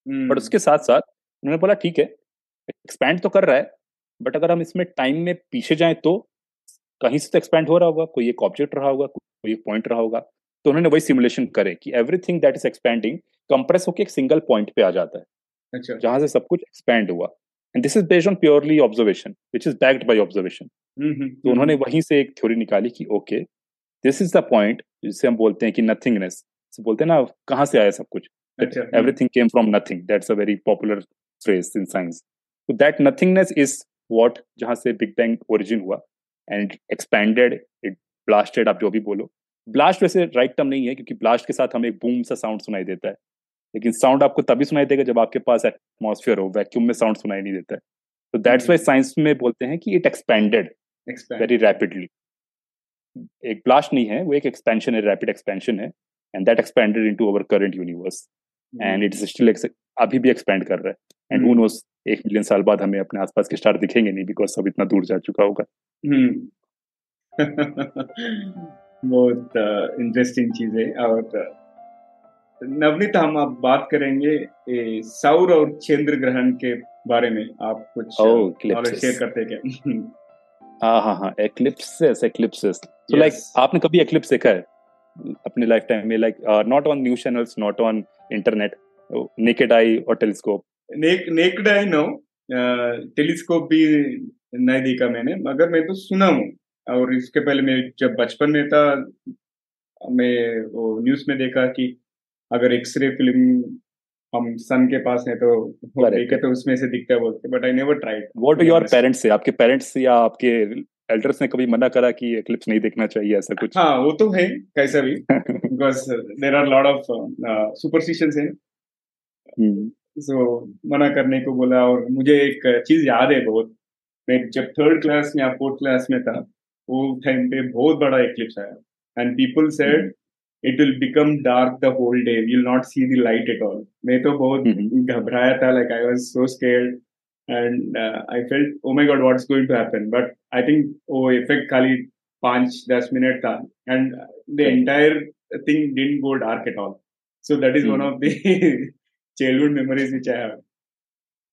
Hmm. उसके साथ साथ उन्होंने बोला ठीक है एक्सपैंड तो कर रहा है बट अगर हम इसमें टाइम में पीछे जाएँ तो कहीं से तो एक्सपैंड हो रहा होगा कोई एक ऑब्जेक्ट रहा होगा कोई एक पॉइंट रहा होगा। तो उन्होंने वही सिमुलेशन करे कि everything that is expanding compress होकर एक सिंगल पॉइंट पे आ जाता है। अच्छा। जहाँ से सब कुछ एक्सपैंड हुआ। And this is based on purely observation which is backed by observation तो उन्होंने वहीं से एक थ्योरी निकाली कि okay this is the point जिसे हम बोलते हैं कि नथिंगनेस बोलते हैं ना कहाँ से आया सब कुछ? Everything came from nothing that's a very popular phrase in science तो दैट नथिंगनेस इज़ वॉट जहाँ से बिग बैंग ओरिजिन हुआ एंड एक्सपैंडेड इट ब्लास्टेड आप जो भी बोलो। ब्लास्ट वैसे राइट right टर्म नहीं है क्योंकि ब्लास्ट के साथ हमें एक बूम सा साउंड सुनाई देता है। लेकिन साउंड आपको तभी सुनाई देगा जब आपके पास एटमोसफियर हो वैक्यूम में साउंड सुनाई नहीं देता है। तो दैट्स वाई साइंस में बोलते हैं कि इट एक्सपेंडेड वेरी रैपिडली एक ब्लास्ट नहीं है वो एक एक्सपेंशन है रैपिड एक्सपेंशन है and that expanded into our current universe and it is still अभी भी एक्सपेंड कर रहा है। एंड हु नोस एक मिलियन साल बाद हमें अपने आसपास के स्टार दिखेंगे नहीं बिकॉज़ सब इतना दूर जा चुका होगा। hmm. बहुत इंटरेस्टिंग चीज़ है और नवनीत हम आप बात करेंगे सौर और चंद्र ग्रहण के बारे में। आप कुछ शेयर करते हैं क्या? हाँ हाँ हाँ एक्लिप्सेस एक्लिप्सेस तो लाइक आपने कभी एक्लिप्स देखा है? अपने लाइफ टाइम में like not on news channels not on internet naked eye और telescope naked eye no telescope भी नहीं देखा मैंने मगर मैं तो सुना हूँ। और इसके पहले मैं जब बचपन में था मैं वो न्यूज़ में देखा कि अगर एक्सरे फ़िल्म हम सन के पास है तो देखे तो उसमें से दिखता है बोलते but I never tried what do your parents से आपके पेरेंट्स या आपके एल्डर्स ने कभी मना करा कि एक्लिप्स नहीं देखना चाहिए ऐसा कुछ? हाँ वो तो है कैसा भी because there are lot of superstitions है। सो मना करने को बोला और मुझे एक चीज़ याद है बहुत मैं जब थर्ड क्लास में या फोर्थ क्लास में था वो टाइम पे बहुत बड़ा एक्लिप्स आया। And people said it will become dark the whole day will not see the light at all मैं तो बहुत घबराया था like I was so scared and I felt oh my god what's going to happen but I think वो effect खाली पाँच दस minute था. And the entire thing didn't go dark at all so that is one of the childhood memories which I have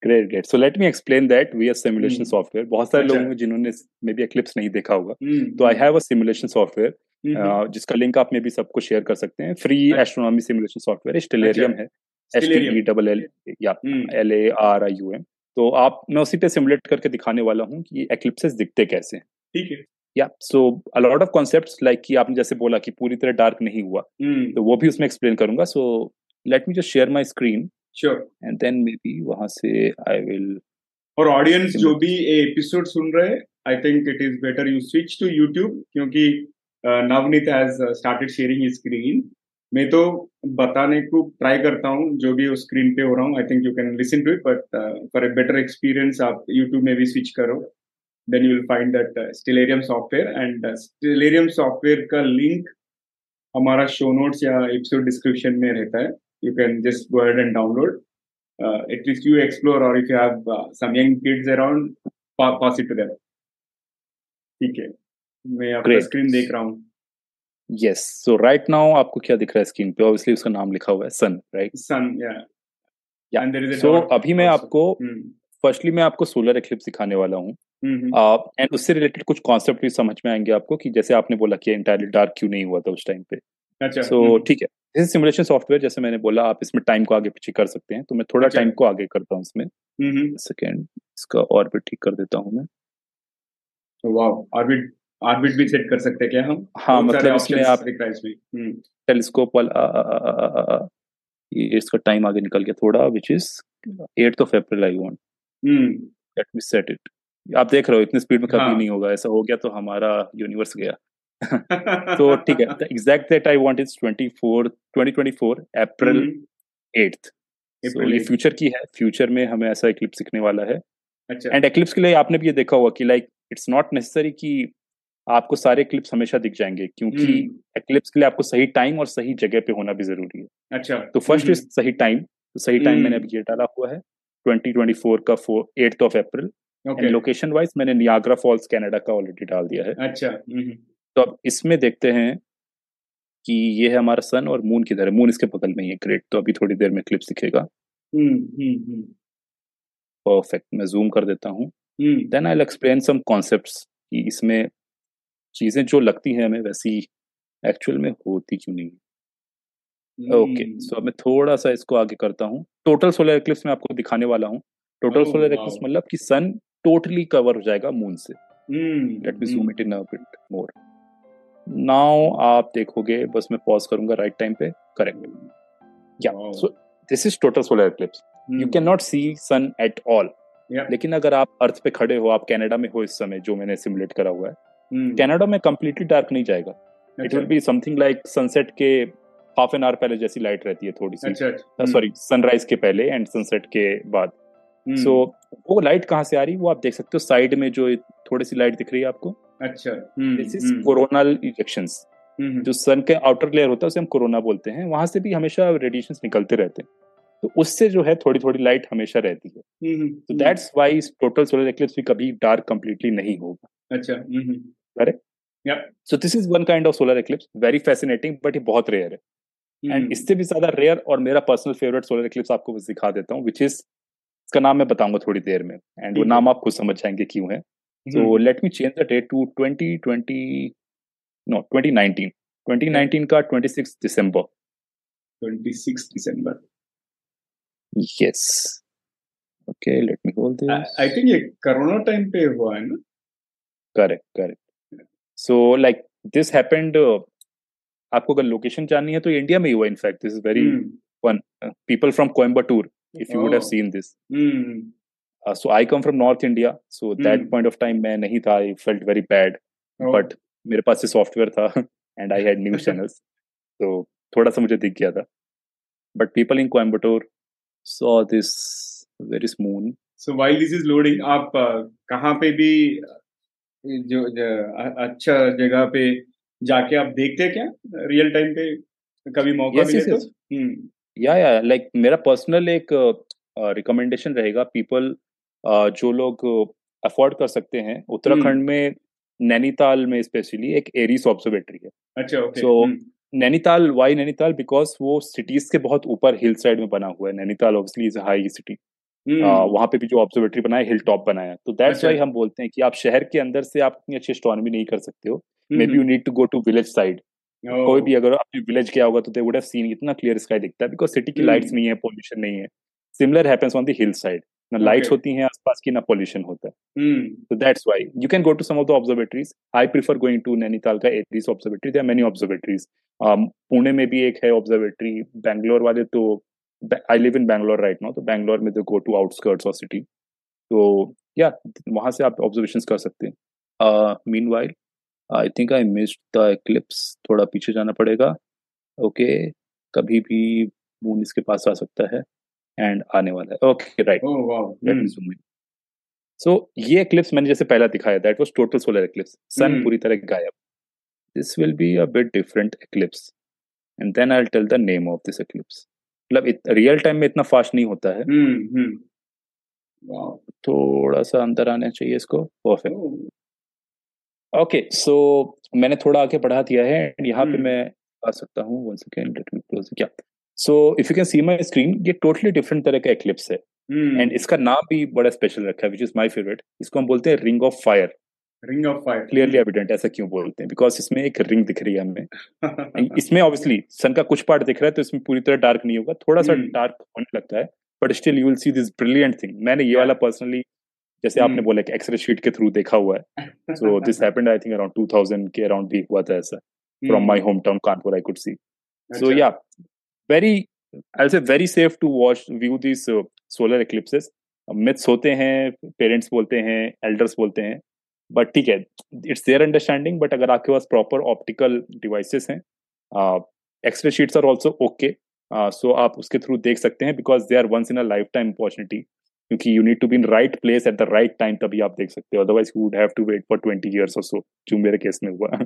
great great so let me explain that we are simulation software बहुत सारे लोग हैं जिन्होंने may be eclipse नहीं देखा होगा। तो I have a simulation software जिसका लिंक आप में भी सबको शेयर कर सकते हैं। Free astronomy simulation software Stellarium है एस टी डबल एल या L A R I U M तो आप मैं उसी पे सिमुलेट करके दिखाने वाला हूँ कि एक्लिप्सेस दिखते कैसे हैं। ठीक है। Yeah so a lot of concepts like कि आपने जैसे बोला कि पूरी तरह डार्क नहीं हुआ hmm. तो वो भी उसमें एक्सप्लेन करूँगा। So let me just share my screen sure and then maybe वहाँ से आई विल और ऑडियंस जो भी एपिसोड सुन रहे हैं I think it is better you switch to YouTube क्योंकि Navneet has started sharing screen मैं तो बताने को ट्राई करता हूँ जो भी स्क्रीन पे हो रहा हूँ I think you can listen to it but for a better experience आप यूट्यूब में भी स्विच करो then you will find that Stellarium software and Stellarium software का लिंक हमारा शो नोट्स या एपिसोड डिस्क्रिप्शन में रहता है you can just ahead and download. Uh, at least you explore, or if you have uh, some young kids around, pass to them. ठीक है मैं आपका स्क्रीन देख रहा हूँ। यस सो राइट नाउ आपको क्या दिख रहा है स्क्रीन पे? ऑब्वियसली उसका नाम लिखा हुआ है सन राइट सन या सो अभी मैं आपको फर्स्टली hmm. मैं आपको सोलर एक्लिप्स दिखाने वाला हूँ। And hmm, hmm. uh, उससे रिलेटेड कुछ कॉन्सेप्ट भी समझ में आएँगे आपको कि जैसे आपने बोला कि एंटायरली डार्क क्यों नहीं हुआ था उस टाइम पे। अच्छा सो ठीक है। दिस सिमुलेशन सॉफ्टवेयर जैसे मैंने बोला आप इसमें टाइम को आगे पीछे कर सकते हैं। तो मैं थोड़ा टाइम को आगे करता हूँ इसमें। सेकेंड इसका ऑर्बिट ठीक कर देता हूँ मैं। ऑर्बिट ऑर्बिट भी सेट कर सकते हैं क्या हम? हाँ मतलब इसमें आप टेलीस्कोप वाला इसका टाइम आगे निकल गया थोड़ा which is eight of April I want let me set it आप देख रहे हो इतनी स्पीड में कभी हाँ. नहीं होगा ऐसा हो गया तो हमारा यूनिवर्स गया। तो ठीक है exact date I want is 24 2024 April 8th so ये फ्यूचर की है फ्यूचर में हमें ऐसा इक्लिप्स दिखने वाला है। अच्छा। एंड एक्लिप्स के लिए आपने भी ये देखा होगा कि लाइक इट्स नॉट नेसेसरी कि आपको सारे क्लिप्स हमेशा दिख जाएँगे क्योंकि एक्लिप्स के लिए आपको सही टाइम और सही जगह पे होना भी ज़रूरी है। अच्छा। तो फ़र्स्ट इज़ सही टाइम तो सही टाइम मैंने अभी ये डाला हुआ है 2024 का four eighth of April and location wise मैंने नियाग्रा फॉल्स कनाडा का ऑलरेडी डाल दिया है। अच्छा। तो अब इसमें देखते हैं कि ये है हमारा सन और मून किधर है। मून इसके बगल में ही है ग्रेट तो अभी थोड़ी देर में क्लिप्स दिखेगा। परफेक्ट मैं जूम कर देता हूँ। Then I explain some concepts कि इसमें चीज़ें जो लगती हैं हमें वैसी एक्चुअल में होती क्यों नहीं ओके सो मैं थोड़ा सा इसको आगे करता हूँ। टोटल सोलर एक्लिप्स में आपको दिखाने वाला हूँ। टोटल सोलर एक्लिप्स मतलब कि सन टोटली कवर हो जाएगा मून से। Let me zoom it in a bit more now आप देखोगे बस मैं पॉज करूँगा राइट टाइम पे। Correct yeah so this is total solar eclipse you can not see sun at all लेकिन अगर आप अर्थ पे खड़े हो आप कनाडा में हो इस समय जो मैंने सिमुलेट करा हुआ है कनाडा में कंप्लीटली डार्क नहीं जाएगा। It will be something like sunset के हाफ़ एन आवर पहले जैसी लाइट रहती है थोड़ी सी सॉरी सनराइज के पहले एंड सनसेट के बाद। सो वो लाइट कहाँ से आ रही है? वो आप देख सकते हो साइड में जो थोड़ी सी लाइट दिख रही है आपको। अच्छा। दिस इज़ कोरोनल इजेक्शन जो सन के आउटर लेयर होता है उसे हम कोरोना बोलते हैं। वहाँ से भी हमेशा रेडिएशन निकलते रहते हैं। तो उससे जो है थोड़ी थोड़ी लाइट हमेशा रहती है। तो that's why total solar eclipse भी कभी डार्क कंप्लीटली नहीं होगा। अच्छा। Correct so this is one kind of solar eclipse very fascinating but ये बहुत रेयर है एंड इससे भी ज़्यादा रेयर और मेरा पर्सनल फेवरेट सोलर एक्लिप्स आपको दिखा देता हूँ विच इज़ इसका नाम मैं बताऊँगा थोड़ी देर में एंड वो नाम आप खुद समझ जाएँगे क्यों है So let me change the twenty to 2020, no, 2019. 2019 का 26 December. 26 December. Yes. Okay, let me hold this. I, I think ये कोरोना टाइम पे हुआ है ना? Correct, correct. So like this happened आपको अगर लोकेशन जाननी है तो इंडिया में ही हुआ in fact this is very one people from Coimbatore if you would have seen this so I come from north India so that point of time मैं नहीं था I felt very bad but मेरे पास ये software था and I had news channels तो थोड़ा सा मुझे दिख गया था। But people in Coimbatore so this very smooth so while this is loading आप uh, कहाँ पे भी जो, जो अच्छा जगह पे जाके आप देखते हैं क्या? रियल टाइम पे कभी मौका Yes, मिले yes, तो? yes. हम्म। या या लाइक मेरा पर्सनल एक रिकमेंडेशन रहेगा पीपल जो लोग अफोर्ड कर सकते हैं। उत्तराखंड में नैनीताल में स्पेशली एक एरिस ऑब्जर्वेटरी है। अच्छा okay So, Nainital why Nainital? Because वो सिटीज़ के बहुत ऊपर हिल साइड में बना हुआ है। Nainital obviously is high city वहाँ पे भी जो ऑब्जर्वेटरी बनाया हिल टॉप बनाया। तो दैट्स अच्छा। वाई हम बोलते हैं कि आप शहर के अंदर से आप इतनी अच्छी एस्ट्रोनॉमी नहीं कर सकते हो। Maybe you need to go to village side कोई भी अगर आपने विलेज गया होगा तो दे वुड हैव सीन इतना क्लियर स्काई दिखता है बिकॉज़ सिटी की हम्म। लाइट्स नहीं है पोल्यूशन नहीं है। Similar happens on the hill side ना लाइट्स. होती हैं आसपास की ना पोल्यूशन होता है। तो that's why you can go to some of the observatories i prefer going to nainital ka aries observatory there are many observatories um pune में भी एक है ऑब्जर्वेटरी बैंगलोर वाले तो I live in Bangalore right now तो बैंगलोर में they go to outskirts of city तो या वहाँ से आप ऑब्जर्वेशन कर सकते हैं। Meanwhile I think I miss the eclipse थोड़ा पीछे जाना पड़ेगा। ओके okay, कभी भी मून इसके पास आ सकता है एंड आने वाला है। ओके राइट सो ये एक्लिप्स मैंने जैसे पहला दिखाया that was total solar eclipse sun पूरी तरह गायब। This will be a bit different eclipse and then I tell the name of this eclipse मतलब रियल टाइम में इतना फास्ट नहीं होता है। हम्म हम्म। थोड़ा सा अंदर आना चाहिए इसको। परफेक्ट ओके सो मैंने थोड़ा आगे बढ़ा दिया है यहाँ पे Hmm. मैं आ सकता हूँ one second let me close क्या so if you can see my screen ये टोटली डिफरेंट तरह का eclipse है। हम्म। एंड इसका नाम भी बड़ा स्पेशल रखा है विच इज़ माय फेवरेट इसको हम बोलते हैं ring of fire ring of fire clearly evident ऐसा क्यों बोलते हैं? बिकॉज़ इसमें एक रिंग दिख रही है हमें। इसमें ऑब्वियसली सन का कुछ पार्ट दिख रहा है तो इसमें पूरी तरह डार्क नहीं होगा। थोड़ा सा Hmm. डार्क होने लगता है but still you will see this brilliant thing मैंने ये वाला पर्सनली जैसे आपने Hmm. बोला कि एक्सरे शीट के थ्रू देखा हुआ है so this happened I think around 2000 के अराउंड भी हुआ था ऐसा। From my hometown Kanpur I could see so yeah very I i'll say very safe to watch view these uh, solar eclipses. होते हैं पेरेंट्स बोलते हैं एल्डर्स बोलते हैं बट ठीक है इट्स देयर अंडरस्टैंडिंग बट अगर आपके पास प्रॉपर ऑप्टिकल डिवाइसेस हैं X ray sheets are also okay so आप उसके थ्रू देख सकते हैं because they are once in a lifetime opportunity क्योंकि you need to be in right place at the right time तभी आप देख सकते हो। Otherwise you would have to wait for twenty years और सो जो मेरे केस में हुआ।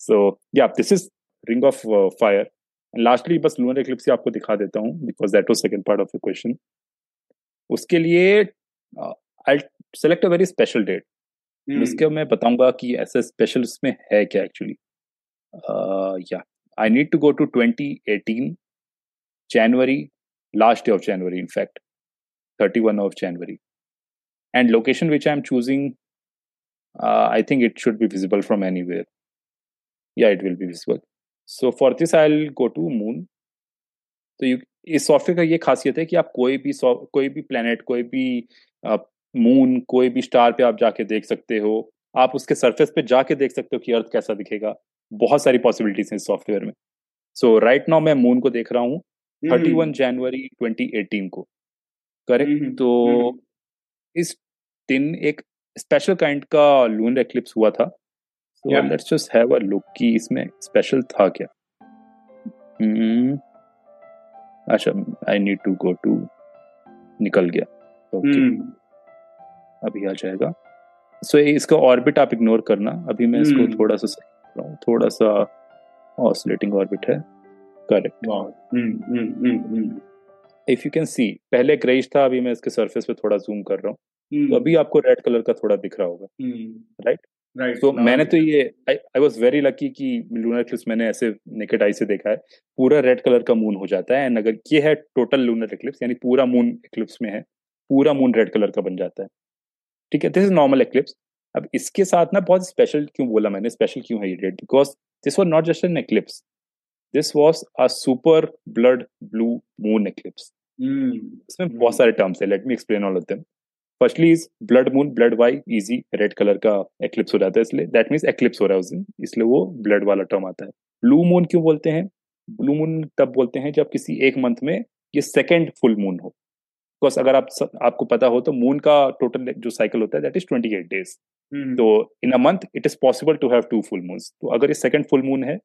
So yeah this is ring of fire lastly बस लूनर एक्लिप्स आपको दिखा देता हूँ because that was second part of the question उसके लिए I select a very special date hmm. उसके मैं बताऊँगा कि ऐसे स्पेशल उसमें है क्या actually yeah I need to go to 2018 January last day of January in fact 31 of January and location which I am choosing I think it should be visible from anywhere yeah it will be visible so for this I go to moon तो you, इस software का ये खासियत है कि आप कोई भी कोई भी प्लानट कोई भी मून कोई भी स्टार पे आप जाके देख सकते हो। आप उसके सरफेस पे जाके देख सकते हो कि अर्थ कैसा दिखेगा। बहुत सारी पॉसिबिलिटीज हैं इस सॉफ्टवेयर में। सो राइट नाउ मैं मून को देख रहा हूँ हम्म, thirty one January twenty eighteen को। करेक्ट हम्म, तो हम्म, इस दिन एक स्पेशल काइंड का लूनर एक्लिप्स हुआ था। So let's just have a look कि इसमें स्पेशल था क्या। हम्म। अच्छा I need to go to निकल गया। ओके हम्म, अभी आ जाएगा। सो so, इसका ऑर्बिट आप इग्नोर करना। अभी मैं इसको हम्म। थोड़ा सा सही कर रहा हूँ। थोड़ा सा ऑसिलेटिंग ऑर्बिट है। Correct hmm, hmm, hmm, hmm, if you can see पहले ग्रेइश था अभी मैं इसके सरफेस पे थोड़ा जूम कर रहा हूँ। तो हम्म, अभी आपको रेड कलर का थोड़ा दिख रहा होगा। Right right? right, तो मैंने तो ये आई वॉज़ वेरी लकी कि लूनर एक्लिप्स मैंने ऐसे नेकेड आई से देखा है। पूरा रेड कलर का मून हो जाता है। एंड अगर ये है टोटल लूनर एक्लिप्स यानी पूरा मून एक्लिप्स में है पूरा मून रेड कलर का बन जाता है। ठीक है दिस इज़ नॉर्मल एक्लिप्स अब इसके साथ ना बहुत स्पेशल क्यों बोला मैंने? स्पेशल क्यों है ये date because this was not just an eclipse this was a super blood blue moon eclipse इसमें बहुत सारे टर्म्स है let me explain all of them firstly is blood moon blood why easy red colour का eclipse हो जाता है इसलिए. That means eclipse हो रहा है उस दिन इसलिए वो ब्लड वाला टर्म आता है. ब्लू मून क्यों बोलते हैं? ब्लू मून तब बोलते हैं जब किसी एक मंथ में ये सेकेंड फुल मून हो। बिकॉज़ अगर आप आपको पता हो तो मून का टोटल जो साइकिल होता है that is twenty eight days तो in a month it is possible to have two full moons तो अगर ये सेकंड फुल मून है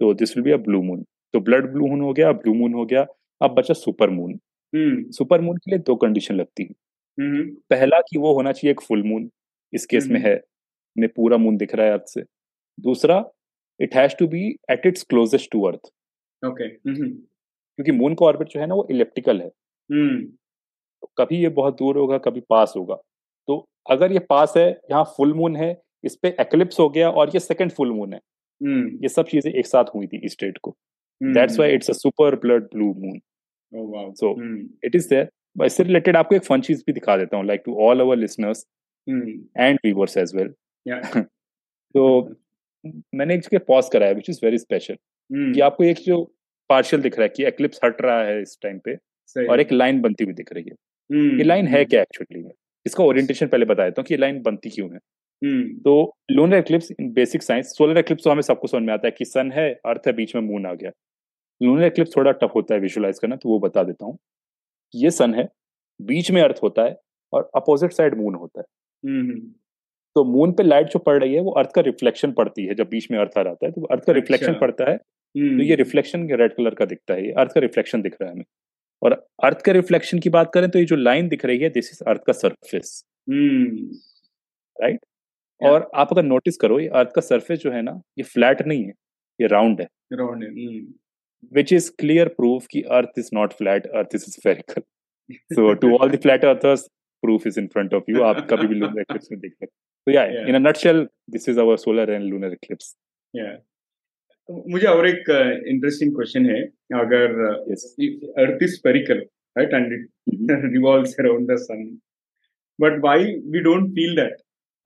तो this will be a blue moon तो ब्लड ब्लू मून हो गया ब्लू मून हो गया अब बचा सुपर मून सुपर मून के लिए दो कंडीशन लगती है। पहला कि वो होना चाहिए एक फुल मून इस केस में है में पूरा मून दिख रहा है अर्थ से। दूसरा it has to be at its closest to earth okay क्योंकि मून का ऑर्बिट जो है ना वो इलेप्टिकल है। तो कभी ये बहुत दूर होगा कभी पास होगा। तो अगर ये पास है यहाँ फुल मून है इस पे एक्लिप्स हो गया और ये सेकंड फुल मून है। ये सब चीज़ें एक साथ हुई थी इस डेट को। That's why it's a super blood blue moon so it is there इससे रिलेटेड आपको एक फन चीज़ भी दिखा देता हूँ like to all our listeners and viewers as well तो मैंने एक जगह पॉज कराया विच इज़ वेरी स्पेशल कि आपको एक जो पार्शियल दिख रहा है कि एक्लिप्स हट रहा है इस टाइम पे और एक लाइन बनती हुई दिख रही है। ये लाइन है क्या एक्चुअली में इसका ओरिएंटेशन पहले बता देता हूँ कि ये लाइन बनती क्यों है? तो lunar eclipse in basic science solar eclipse तो हमें सबको समझ में आता है कि सन है अर्थ है बीच में मून आ गया। लूनर एक्लिप्स थोड़ा टफ होता है विजुअलाइज करना तो वो बता देता हूँ। ये सन है बीच में अर्थ होता है और अपोजिट साइड मून होता है। तो मून पे लाइट जो पड़ रही है वो अर्थ का रिफ्लेक्शन पड़ती है। जब बीच में अर्थ आ रहा है तो अर्थ का रिफ्लेक्शन अच्छा। पड़ता है। तो ये रिफ्लेक्शन रेड कलर का दिखता है ये अर्थ का रिफ्लेक्शन दिख रहा है हमें। और अर्थ के रिफ्लेक्शन की बात करें तो ये जो लाइन दिख रही है दिस इज़ अर्थ का सरफेस राइट और आप अगर नोटिस करो ये अर्थ का सरफेस जो है ना ये फ्लैट नहीं है ये राउंड है। राउंड है विच इज़ क्लियर प्रूफ कि earth is not flat earth is spherical so to all the flat earthers proof is in front of you आप कभी भी लूनर एक्लिप्स में देख सकते तो yeah in a nutshell this is our solar and lunar eclipse yeah मुझे और एक इंटरेस्टिंग uh, क्वेश्चन है। अगर earth is spherical right and it revolves around the sun but why we don't feel that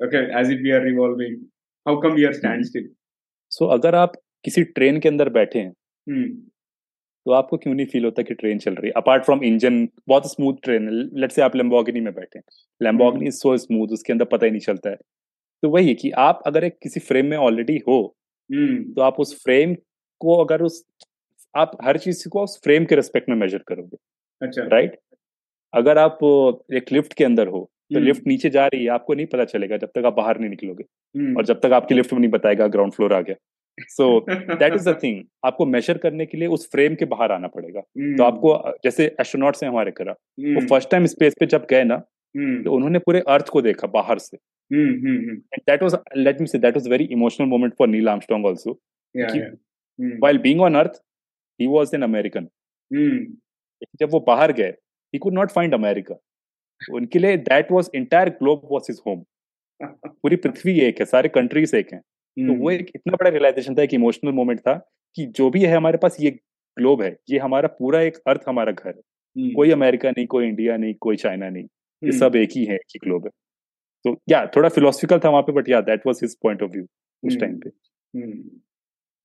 okay as if we are revolving how come we are stand still so अगर आप किसी train के अंदर बैठे हैं hmm. तो आपको क्यों नहीं फील होता कि ट्रेन चल रही है? अपार्ट फ्रॉम इंजन बहुत स्मूथ ट्रेन है। लेट से आप लेम्बोगिनी में बैठे लेम्बोगिनी इज़ सो स्मूथ उसके अंदर पता ही नहीं चलता है। तो वही है कि आप अगर एक किसी फ्रेम में ऑलरेडी हो। तो आप उस फ्रेम को अगर उस आप हर चीज़ को उस फ्रेम के रेस्पेक्ट में मेजर करोगे अच्छा। राइट? अगर आप एक लिफ्ट के अंदर हो तो लिफ्ट हम्म। नीचे जा रही है आपको नहीं पता चलेगा जब तक आप बाहर नहीं निकलोगे हम्म। और जब तक आपकी लिफ्ट में नहीं बताएगा ग्राउंड फ्लोर आ गया। So that is the thing आपको मेजर करने के लिए उस फ्रेम के बाहर आना पड़ेगा। तो आपको जैसे एस्ट्रोनॉट्स हैं हमारे करा वो फ़र्स्ट टाइम स्पेस पे जब गए ना हम्म। तो उन्होंने पूरे अर्थ को देखा बाहर से। Moment for Neil Armstrong also while being on earth he was an American जब वो बाहर गए he could not find America उनके लिए that was entire globe was is home पूरी पृथ्वी एक है सारे कंट्रीज़ एक हैं। तो वो हम्म। एक इतना बड़ा रियलाइजेशन था एक इमोशनल मोमेंट था कि जो भी है हमारे पास ये ग्लोब है। ये हमारा पूरा एक अर्थ हमारा घर है। हम्म। कोई अमेरिका नहीं कोई इंडिया नहीं कोई चाइना नहीं। ये सब एक ही है एक ही ग्लोब है। तो या थोड़ा फिलोसफिकल था वहाँ पे but yeah that was his point of view उस टाइम पे। हम्म।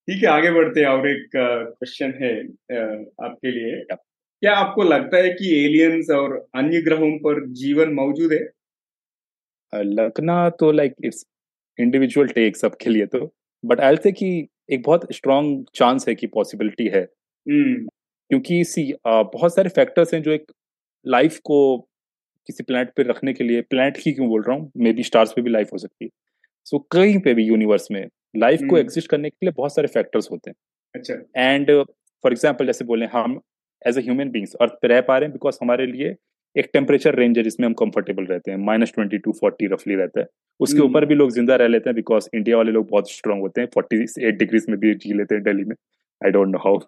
ठीक है आगे बढ़ते हैं और एक क्वेश्चन है आपके लिए। क्या आपको लगता है कि एलियंस और अन्य ग्रहों पर जीवन मौजूद है? लगना तो लाइक इट्स इंडिविजुअल टेक सबके लिए तो बट आई से कि एक बहुत स्ट्रॉन्ग चांस है कि पॉसिबिलिटी है. क्योंकि सी बहुत सारे फैक्टर्स हैं जो एक लाइफ को किसी प्लानट पे रखने के लिए प्लानट ही क्यों बोल रहा हूँ? मे बी स्टार्स पे भी लाइफ हो सकती है। सो so, कहीं पे भी यूनिवर्स में लाइफ को एग्जिस्ट करने के लिए बहुत सारे फैक्टर्स होते हैं। अच्छा। एंड फॉर एग्ज़ाम्पल जैसे बोले हम as a human beings earth पे रह पा रहे हैं बिकॉज़ हमारे लिए एक टेम्परेचर रेंज है जिसमें हम कंफर्टेबल रहते हैं। माइनस ट्वेंटी टू फोर्टी रफली रहता है। उसके ऊपर hmm. भी लोग ज़िंदा रह लेते हैं बिकॉज़ इंडिया वाले लोग बहुत स्ट्रांग होते हैं। फोर्टी एट डिग्रीज में भी जी लेते हैं दिल्ली में। I don't know how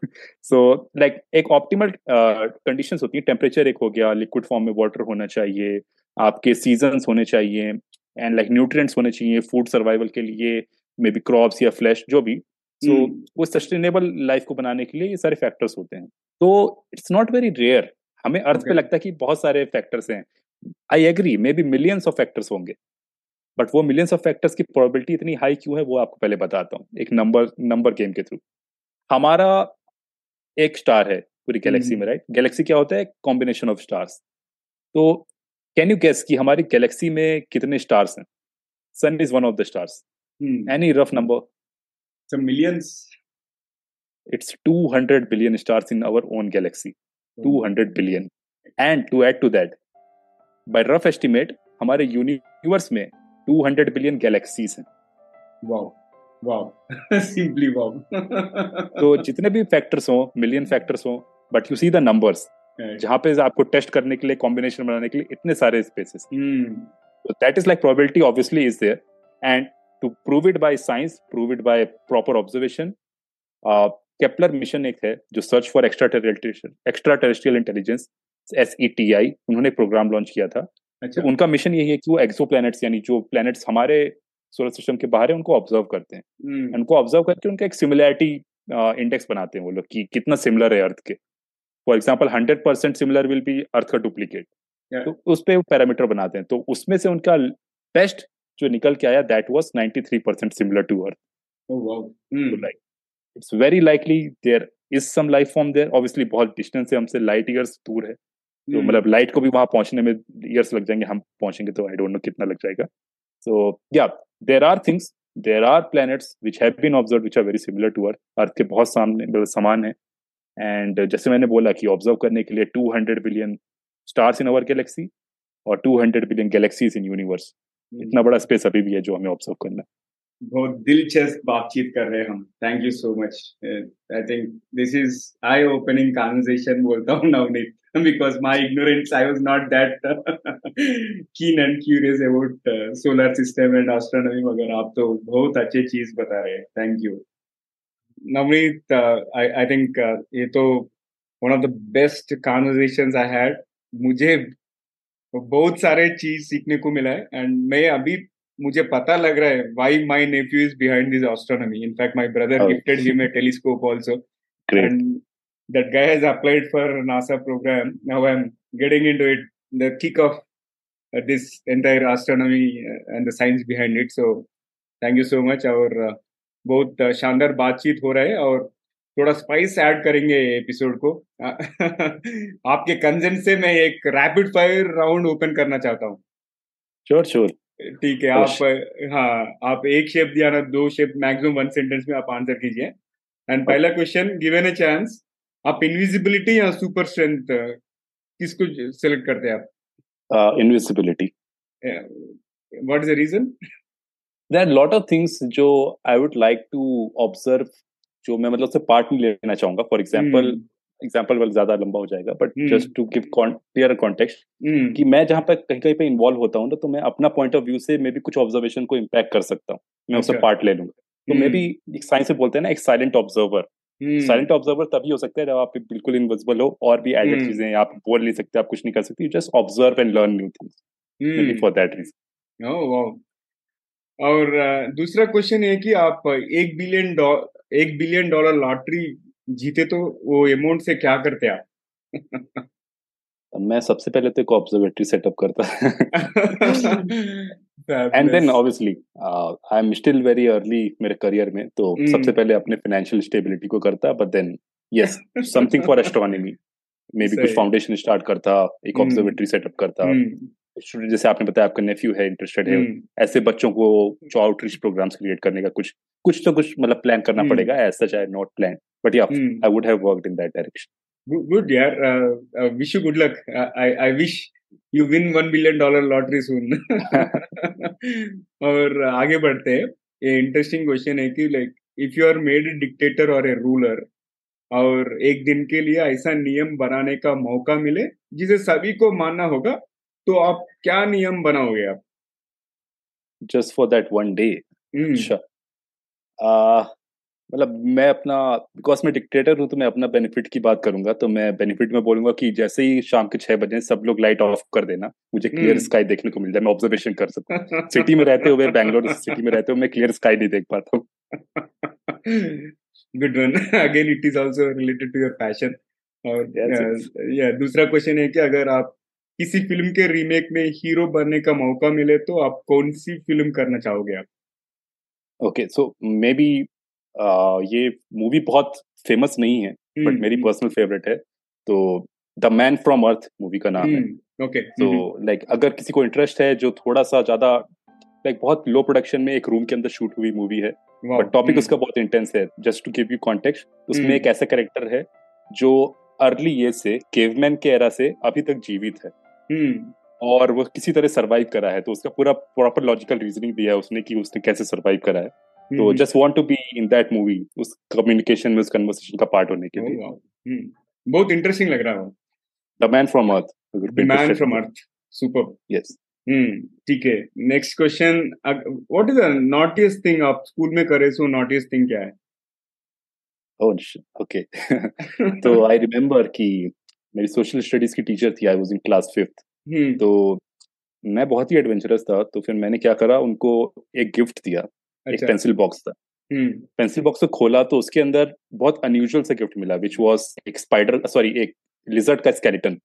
so like एक ऑप्टिमल कंडीशंस uh, होती है। टेम्परेचर एक हो गया लिक्विड फॉर्म में वाटर होना चाहिए आपके सीज़न होने चाहिए एंड लाइक न्यूट्रिएंट्स होने चाहिए फ़ूड सर्वाइवल के लिए मे बी क्रॉप्स या फ्लैश जो भी। सो so, hmm. वो सस्टेनेबल लाइफ को बनाने के लिए ये सारे फैक्टर्स होते हैं। तो इट्स नॉट वेरी रेयर हमें अर्थ okay. पे लगता है कि बहुत सारे फैक्टर्स हैं। I agree maybe millions of factors होंगे। बट वो मिलियंस ऑफ़ फैक्टर्स की प्रोबेबिलिटी इतनी हाई क्यों है वो आपको पहले बताता हूँ। एक नंबर नंबर गेम के थ्रू हमारा एक स्टार है पूरी गैलेक्सी में राइट गैलेक्सी क्या होता है? कॉम्बिनेशन ऑफ़ स्टार्स तो कैन यू गेस कि हमारी गैलेक्सी में कितने स्टार्स हैं? Sun is one of the stars any rough number millions it's 200 billion stars in our own galaxy 200 billion and to add to that by rough estimate हमारे universe में 200 billion galaxies हैं। Wow simply wow तो जितने भी factors हो million factors हो but you see the numbers जहाँ पे आपको टेस्ट करने के लिए कॉम्बिनेशन बनाने के लिए इतने सारे spaces that is like probability obviously is there and to prove it by science prove it by proper observation Kepler mission एक है जो search for extra terrestrial extra terrestrial intelligence S E T I उन्होंने programme launch किया था। अच्छा। तो उनका mission यही है कि वो एक्सो प्लैनेट्स यानी जो प्लैनेट्स हमारे सोलर सिस्टम के बाहर है उनको ऑब्ज़र्व करते हैं। hmm. उनको ऑब्ज़र्व करके उनका एक सिमिलैरिटी इंडेक्स बनाते हैं वो लोग कि कितना सिमिलर है अर्थ के। For example hundred percent similar will be earth का डुप्लीकेट तो उस पर पैरामीटर बनाते हैं। तो उसमें से उनका बेस्ट जो निकल के आया that was ninety three percent similar to earth like it's very likely there is some life form there obviously बहुत डिस्टेंस है हमसे लाइट ईयर्स दूर है। तो hmm. मतलब लाइट को भी वहाँ पहुँचने में ईयर्स लग जाएँगे। हम पहुँचेंगे तो आई डोंट नो कितना लग जाएगा। So yeah there are things there are planets which have been observe which are very similar to earth earth के बहुत सामने मतलब समान है। एंड जैसे मैंने बोला कि ऑब्ज़र्व करने के लिए 200 billion stars in our galaxy और 200 बिलियन गैलेक्सीज इन यूनिवर्स इतना बड़ा स्पेस अभी भी है जो हमें ऑब्ज़र्व करना है। बहुत दिलचस्प बातचीत कर रहे हैं हम। Thank you so much I think this is I opening conversation बोलता हूँ Navneet because my ignorance i was not that keen and curious about uh, solar system and astronomy मगर आप तो बहुत अच्छे चीज़ बता रहे हैं। Thank you Navneet I think ये तो one of the best conversation I had मुझे बहुत सारे चीज़ सीखने को मिला है एंड मैं अभी मुझे पता लग रहा है why my nephew is behind this astronomy in fact my brother gifted him a telescope also and that guy has applied for NASA program. Now I'm getting into it, the kick of uh, this entire astronomy uh, and the science behind it. So thank you so much. और uh, बहुत शानदार बातचीत हो रहा है और थोड़ा spice add करेंगे एपिसोड को. आपके कंजेंट से मैं एक रैपिड फायर राउंड ओपन करना चाहता हूँ. श्योर श्योर ठीक है आप हाँ आप एक शेप दिया ना दो शेप मैक्सिमम वन सेंटेंस में आप आंसर कीजिए। एंड पहला क्वेश्चन गिवन ए चांस आप इनविजिबिलिटी या सुपर स्ट्रेंथ किसको सिलेक्ट करते हैं आप? Invisibility what is the reason there are lot of things जो I would like to observe जो मैं मतलब से पार्ट नहीं लेना चाहूँगा. फॉर एग्जांपल एग्ज़ाम्पल वाल ज़्यादा लंबा हो जाएगा but just to give clear context कि मैं जहाँ पर कहीं कहीं पे इन्वॉल्व होता हूँ ना तो मैं अपना पॉइंट ऑफ़ व्यू से मे भी कुछ ऑब्जर्वेशन को इम्पैक्ट कर सकता हूँ। मैं उससे पार्ट अच्छा। ले लूँगा। तो मे भी एक साइंस में बोलते हैं ना एक साइलेंट ऑब्जर्वर साइलेंट ऑब्जर्वर तभी हो सकता है जब आप बिल्कुल इनविजिबल हो और भी एडेड hmm. चीज़ें आप बोल नहीं सकते आप कुछ नहीं कर सकते। Just observe and learn new things for that reason और दूसरा क्वेश्चन है कि आप एक बिलियन डॉलर एक बिलियन डॉलर लॉटरी जीते तो वो अमाउंट से क्या करते आप मैं सबसे पहले तो एक ऑब्जर्वेटरी सेटअप करता and then obviously I am still very early मेरे करियर में तो mm. सबसे पहले अपने फाइनेंशियल स्टेबिलिटी को करता but then yes something for astronomy maybe कुछ फाउंडेशन स्टार्ट करता एक ऑब्जर्वेटरी mm. सेटअप करता mm. जैसे आपने बताया आपका नेफ्यू है इंटरेस्टेड है hmm. ऐसे बच्चों को जो आउटरीच प्रोग्राम्स क्रिएट करने का कुछ कुछ तो कुछ मतलब प्लान करना hmm. पड़ेगा as such I not plan but yeah I would have worked in that direction good yaar uh, uh, wish you good luck. Uh, i i wish you win 1 billion dollar lottery soon. और आगे बढ़ते हैं। ये interesting question है कि like if you are made a dictator और a ruler और एक दिन के लिए ऐसा नियम बनाने का मौका मिले जिसे सभी को मानना होगा तो आप क्या नियम बनाओगे आप? Just for that one day अच्छा मतलब मैं अपना बिकॉज़ मैं डिक्टेटर हूँ तो मैं अपना बेनिफिट की बात करूँगा तो मैं बेनिफिट में बोलूँगा कि जैसे ही शाम के छह बजे सब लोग लाइट ऑफ़ कर देना मुझे क्लियर स्काई हम्म। देखने को मिल जाए मैं ऑब्जर्वेशन कर सकूँ। सिटी में रहते हुए बैंगलोर सिटी में रहते हुए मैं क्लियर स्काई नहीं देख पाता हूँ। Good one again it is also related to your passion और या दूसरा क्वेश्चन है कि अगर आप किसी फ़िल्म के रीमेक में हीरो बनने का मौका मिले तो आप कौन सी फ़िल्म करना चाहोगे आप? ओके सो मे बी ये मूवी बहुत फ़ेमस नहीं है बट हम्म, मेरी पर्सनल हम्म। फेवरेट है तो the Man from Earth movie का नाम है। ओके तो लाइक अगर किसी को इंटरेस्ट है जो थोड़ा सा ज़्यादा लाइक बहुत लो प्रोडक्शन में एक रूम के अंदर शूट हुई मूवी है बट टॉपिक उसका बहुत इंटेंस है just to give you context उसमें एक ऐसा कैरेक्टर है जो अर्ली एज से केवमैन के एरा से अभी तक जीवित है। और वो किसी तरह सरवाइव करा है तो उसका पूरा प्रॉपर लॉजिकल रीजनिंग दिया है उसने कि उसने कैसे सरवाइव करा है। तो just want to be in that movie उस कम्युनिकेशन में उस कन्वर्सेशन का पार्ट होने के Oh, लिए। हम्म, बहुत इंटरेस्टिंग लग रहा है the Man from Earth Man from Earth super yes ठीक है। Next question what is the naughtiest thing आप स्कूल में करे सो नॉटिएस्ट थिंग क्या है? ओके तो आई रिमेम्बर कि मेरी सोशल स्टडीज़ की टीचर थी I was in class fifth तो मैं बहुत ही एडवेंचरस था तो फिर मैंने क्या करा उनको एक गिफ्ट दिया। एक अच्छा पेंसिल बॉक्स था। हम्म। पेंसिल बॉक्स को खोला तो उसके अंदर बहुत अनयूजुअल सा गिफ्ट मिला विच वाज एक स्पाइडर सॉरी एक लिजर्ड का skeleton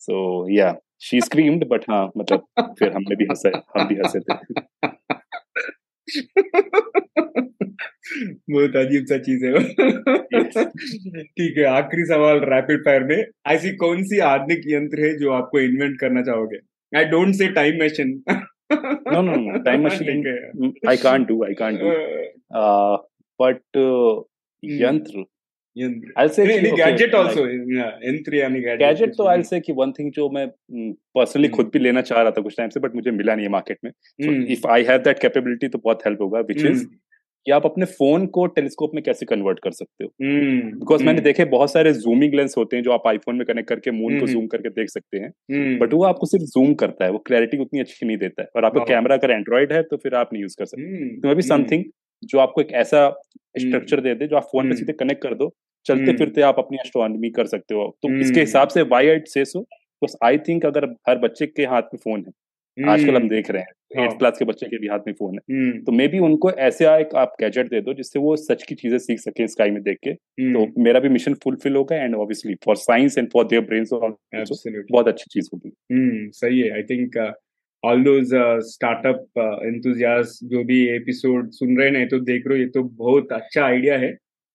so yeah she screamed but हाँ मतलब फिर हमने भी हंसा हम भी हंसे थे। बहुत अजीब सा चीज़ है ठीक है आखिरी सवाल रैपिड फायर में। ऐसी कौन सी आधुनिक यंत्र है जो आपको इन्वेंट करना चाहोगे? I don't say time machine no no no time machine I can't do I can't do uh, but uh, yantra. यंत्र यंत्र I'll say नहीं gadget okay, also. like, yeah, यंत्र यानी gadget. Gadget तो I'll say कि one thing जो मैं personally हम्म। खुद भी लेना चाह रहा था कुछ टाइम से बट मुझे मिला नहीं है मार्केट में हम्म। If I have that capability तो बहुत हेल्प होगा विच इज़ कि आप अपने फ़ोन को टेलीस्कोप में कैसे कन्वर्ट कर सकते हो हम्म, बिकॉज़ मैंने देखे बहुत सारे जूमिंग लेंस होते हैं जो आप आईफोन में कनेक्ट करके मून को हम्म। जूम करके देख सकते हैं हम्म, बट वो आपको सिर्फ़ जूम करता है वो क्लैरिटी उतनी अच्छी नहीं देता है और आपका। कैमरा अगर एंड्रॉइड है तो फिर आप नहीं यूज़ कर सकते हम्म, तो मे बी समथिंग जो आपको एक ऐसा स्ट्रक्चर दे दे जो आप फ़ोन पे हम्म। सीधे कनेक्ट कर दो चलते हम्म। फिरते आप अपनी एस्ट्रोनॉमी कर सकते हो तो हम्म। इसके हिसाब से वाई आई से सो आई थिंक अगर हर बच्चे के हाथ में फ़ोन है हम्म, आजकल हम देख रहे हाँ। एट क्लास के बच्चे के भी हाथ में फ़ोन है। हम्म, तो मे बी उनको ऐसे एक आप गैजेट दे दो जिससे वो सच की चीज़ें सीख सके स्काई में देख के। हम्म, तो मेरा भी मिशन फुलफिल होगा and obviously for science and for there absolutely. बहुत अच्छी चीज़ होगी। हम्म सही है। I think all those startup enthusiast जो भी एपिसोड सुन रहे हैं तो देख रहे हो ये तो बहुत अच्छा आइडिया है।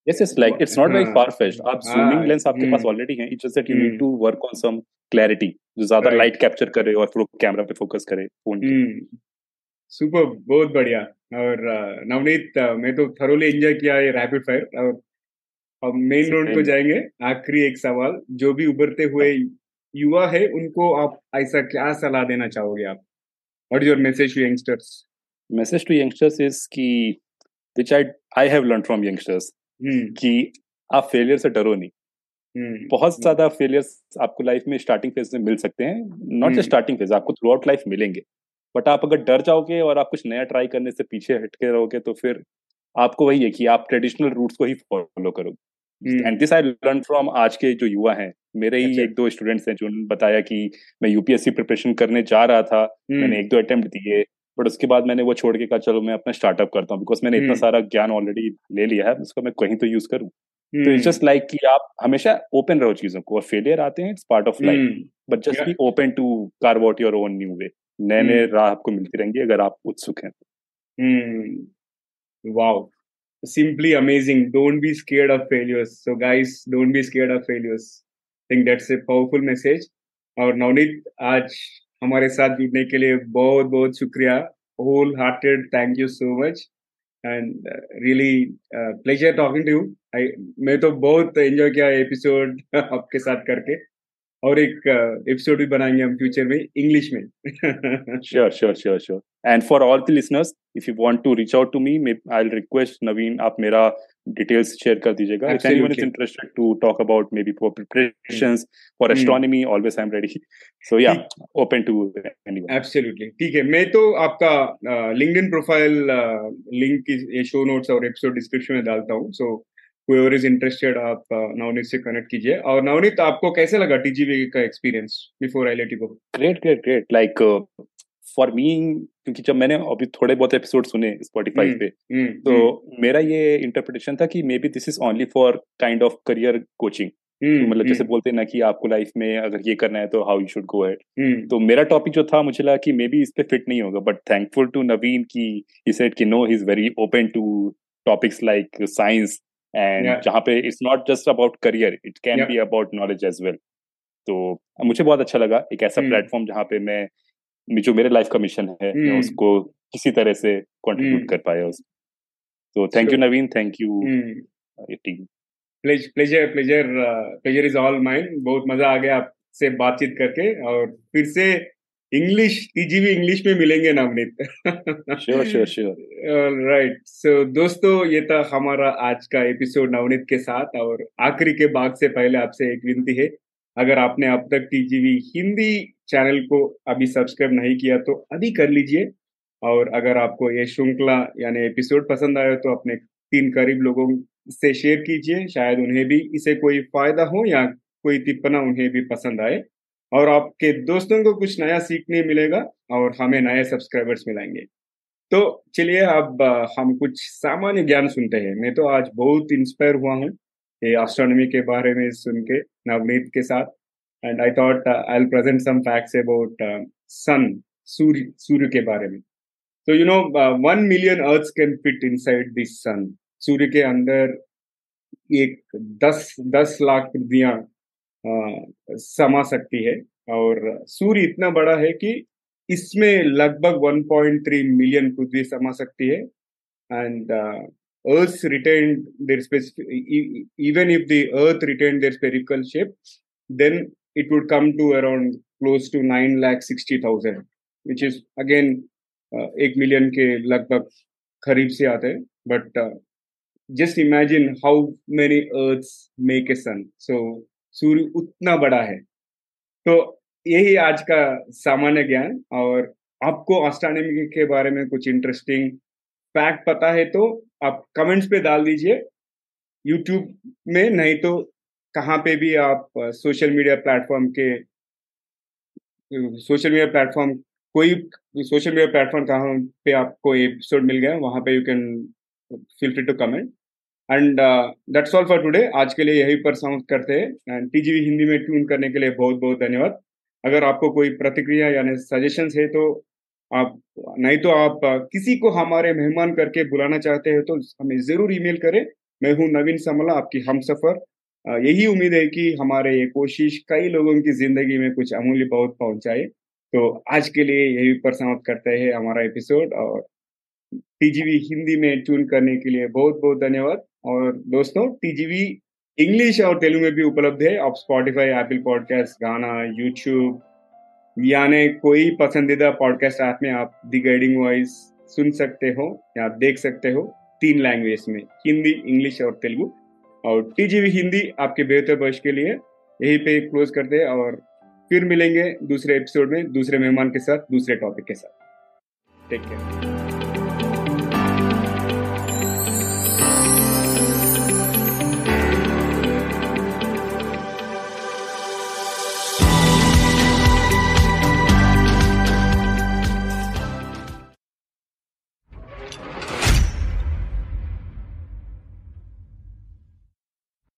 Yes yes like it's not very हाँ। फार फेच्ड आप हाँ, जूमिंग लेंस आपके पास हम्म। ऑलरेडी है it's just that you hmm. Need to work on some clarity जो ज़्यादा. लाइट कैप्चर करे और फिर कैमरा पे फोकस करे फ़ोन के। हम्म। सुपर बहुत बढ़िया। और नवनीत मैं तो थरोली एंजॉय किया ये रैपिड फायर और अब मेन. राउंड को जाएँगे। आखिरी एक सवाल जो भी उभरते हुए युवा है उनको आप ऐसा क्या सलाह देना चाहोगे आप? What is your message to youngsters message to youngsters is कि which I I have learn from youngsters कि आप फेलियर से डरो नहीं। हम्म बहुत ज़्यादा फेलियर्स आपको लाइफ में स्टार्टिंग फ़ेज़ में मिल सकते हैं। नॉट। जस्ट स्टार्टिंग फ़ेज़ आपको थ्रू आउट लाइफ मिलेंगे। बट आप अगर डर जाओगे और आप कुछ नया ट्राई करने से पीछे हटके रहोगे तो फिर आपको वही है कि आप ट्रेडिशनल रूट्स को ही फॉलो करोगे and this I learn from आज के जो युवा हैं। मेरे ही अच्छा। एक दो स्टूडेंट्स हैं जिन्होंने बताया कि मैं यूपीएससी प्रिपरेशन करने जा रहा था। हम्म, मैंने एक दो अटेम्प्ट दिए बट उसके बाद मैंने वो छोड़ के कहा चलो मैं अपना स्टार्टअप करता हूँ बिकॉज़ मैंने इतना हम्म। सारा ज्ञान ऑलरेडी ले लिया है उसको मैं कहीं तो यूज़ करूँ। तो इट्स जस्ट लाइक कि आप हमेशा ओपन रहो चीज़ों को और फेलियर आते हैं it's part of life but just be open to carve out your own new way नए नए हम्म। राह आपको मिलती रहेंगी अगर आप उत्सुक हैं Hmm. Wow. Simply amazing. Don't be scared of failures. So, guys, don't be scared of failures. I think that's a powerful message. और नवनीत आज हमारे साथ जुड़ने के लिए बहुत बहुत शुक्रिया whole hearted thank you so much and really pleasure talking to you मैं तो बहुत एंजॉय किया एपिसोड आपके साथ करके और एक एपिसोड भी बनाएँगे हम फ्यूचर में इंग्लिश में। Sure sure sure sure and for all the listeners if you want to reach out to me I will request Naveen आप मेरा डिटेल्स शेयर कर दीजिएगा। If anyone is interested to talk about maybe preparations for astronomy always I am ready so या open to anyone absolutely ठीक है मैं तो आपका LinkedIn profile link show notes और एपिसोड डिस्क्रिप्शन में डालता हूँ। सो whoever इज़ इंटरेस्टेड आप uh, नवनीत से कनेक्ट कीजिए। और नवनीत आपको कैसे लगा टीजीवी का experience before I let you go Great, great, great. Like uh, for me, क्योंकि जब मैंने अभी थोड़े बहुत एपिसोड सुने Spotify Hmm. पे तो मेरा ये इंटरप्रिटेशन था कि maybe this is only for kind of career coaching मतलब जैसे बोलते हैं ना कि आपको लाइफ में अगर ये करना है तो how you should go head तो मेरा टॉपिक जो था मुझे लगा कि मे बी इस पे फिट नहीं होगा बट थैंकफुल टू नवीन की ही सेड कि no he is very open to topics like science and Yeah. जहाँ पे it's not just about career it can be about knowledge as well तो मुझे बहुत अच्छा लगा एक ऐसा Hmm. प्लेटफॉर्म जहाँ पे मैं जो मेरे लाइफ का मिशन है मैं Hmm. उसको किसी तरह से कंट्रीब्यूट Hmm. कर पाया उस तो thank you Naveen thank you team pleasure pleasure pleasure is all mine बहुत मज़ा आ गया आपसे बातचीत करके और फिर से इंग्लिश टीजीवी इंग्लिश में मिलेंगे Navneet sure sure sure right so दोस्तों ये था हमारा आज का एपिसोड नवनीत के साथ और आखिरी के भाग से पहले आपसे एक विनती है। अगर आपने अब तक टीजीवी हिंदी चैनल को अभी सब्सक्राइब नहीं किया तो अभी कर लीजिए। और अगर आपको ये श्रृंखला यानी एपिसोड पसंद आया तो अपने तीन करीब लोगों से शेयर कीजिए। शायद उन्हें भी इसे कोई फ़ायदा हो या कोई टिप्पणा उन्हें भी पसंद आए। और आपके दोस्तों को कुछ नया सीखने मिलेगा और हमें नए सब्सक्राइबर्स मिलेंगे तो चलिए अब हम कुछ सामान्य ज्ञान सुनते हैं। मैं तो आज बहुत इंस्पायर हुआ हूँ ये एस्ट्रोनॉमी के बारे में सुन के, नवनीत के साथ। And I thought I present some facts about sun सूर्य सूर्य के बारे में। तो you know one million earth can fit inside this sun सूर्य के अंदर एक दस दस लाख पृथ्वियाँ समा सकती है। और सूर्य इतना बड़ा है कि इसमें लगभग 1.3 मिलियन पृथ्वी समा सकती है। And earth retain their even if the earth retain their spherical shape then it would come to around close to 9 lakh 60,000 which is again एक मिलियन के लगभग करीब से आते हैं। But just imagine how many earth make a sun so सूर्य उतना बड़ा है। तो यही आज का सामान्य ज्ञान और आपको एस्ट्रोनॉमी के बारे में कुछ इंटरेस्टिंग फैक्ट पता है तो आप कमेंट्स पे डाल दीजिए। यूट्यूब में नहीं तो कहाँ पे भी आप सोशल मीडिया प्लेटफॉर्म के सोशल मीडिया प्लेटफॉर्म कोई सोशल मीडिया प्लेटफॉर्म कहाँ पे आपको एपिसोड मिल गया, वहाँ पे you can feel free to comment and that's all for today आज के लिए यही पर साउंड करते हैं। एंड टीजीवी हिंदी में ट्यून करने के लिए बहुत बहुत धन्यवाद। अगर आपको कोई प्रतिक्रिया यानी सजेशन है तो आप, नहीं तो आप किसी को हमारे मेहमान करके बुलाना चाहते हैं तो हमें ज़रूर ईमेल करें। मैं हूँ नवीन समला, आपकी हम सफ़र यही उम्मीद है कि हमारे ये कोशिश कई लोगों की ज़िंदगी में कुछ अमूल्य बहुत पहुँचाए। तो आज के लिए यही पर समाप्त करते हैं हमारा एपिसोड और टीजीवी हिंदी में ट्यून करने के लिए बहुत बहुत धन्यवाद। और दोस्तों टीजीवी इंग्लिश और तेलुगु में भी उपलब्ध है। आप Spotify Apple podcast Gaana YouTube यानी कोई पसंदीदा पॉडकास्ट ऐप में आप दी गाइडिंग वॉइस सुन सकते हो या देख सकते हो तीन लैंग्वेज में, हिंदी इंग्लिश और तेलुगु। और टीजीवी हिंदी आपके बेहतर भविष्य के लिए यही पे क्लोज करते हैं और फिर मिलेंगे दूसरे एपिसोड में, दूसरे मेहमान के साथ, दूसरे टॉपिक के साथ। Take care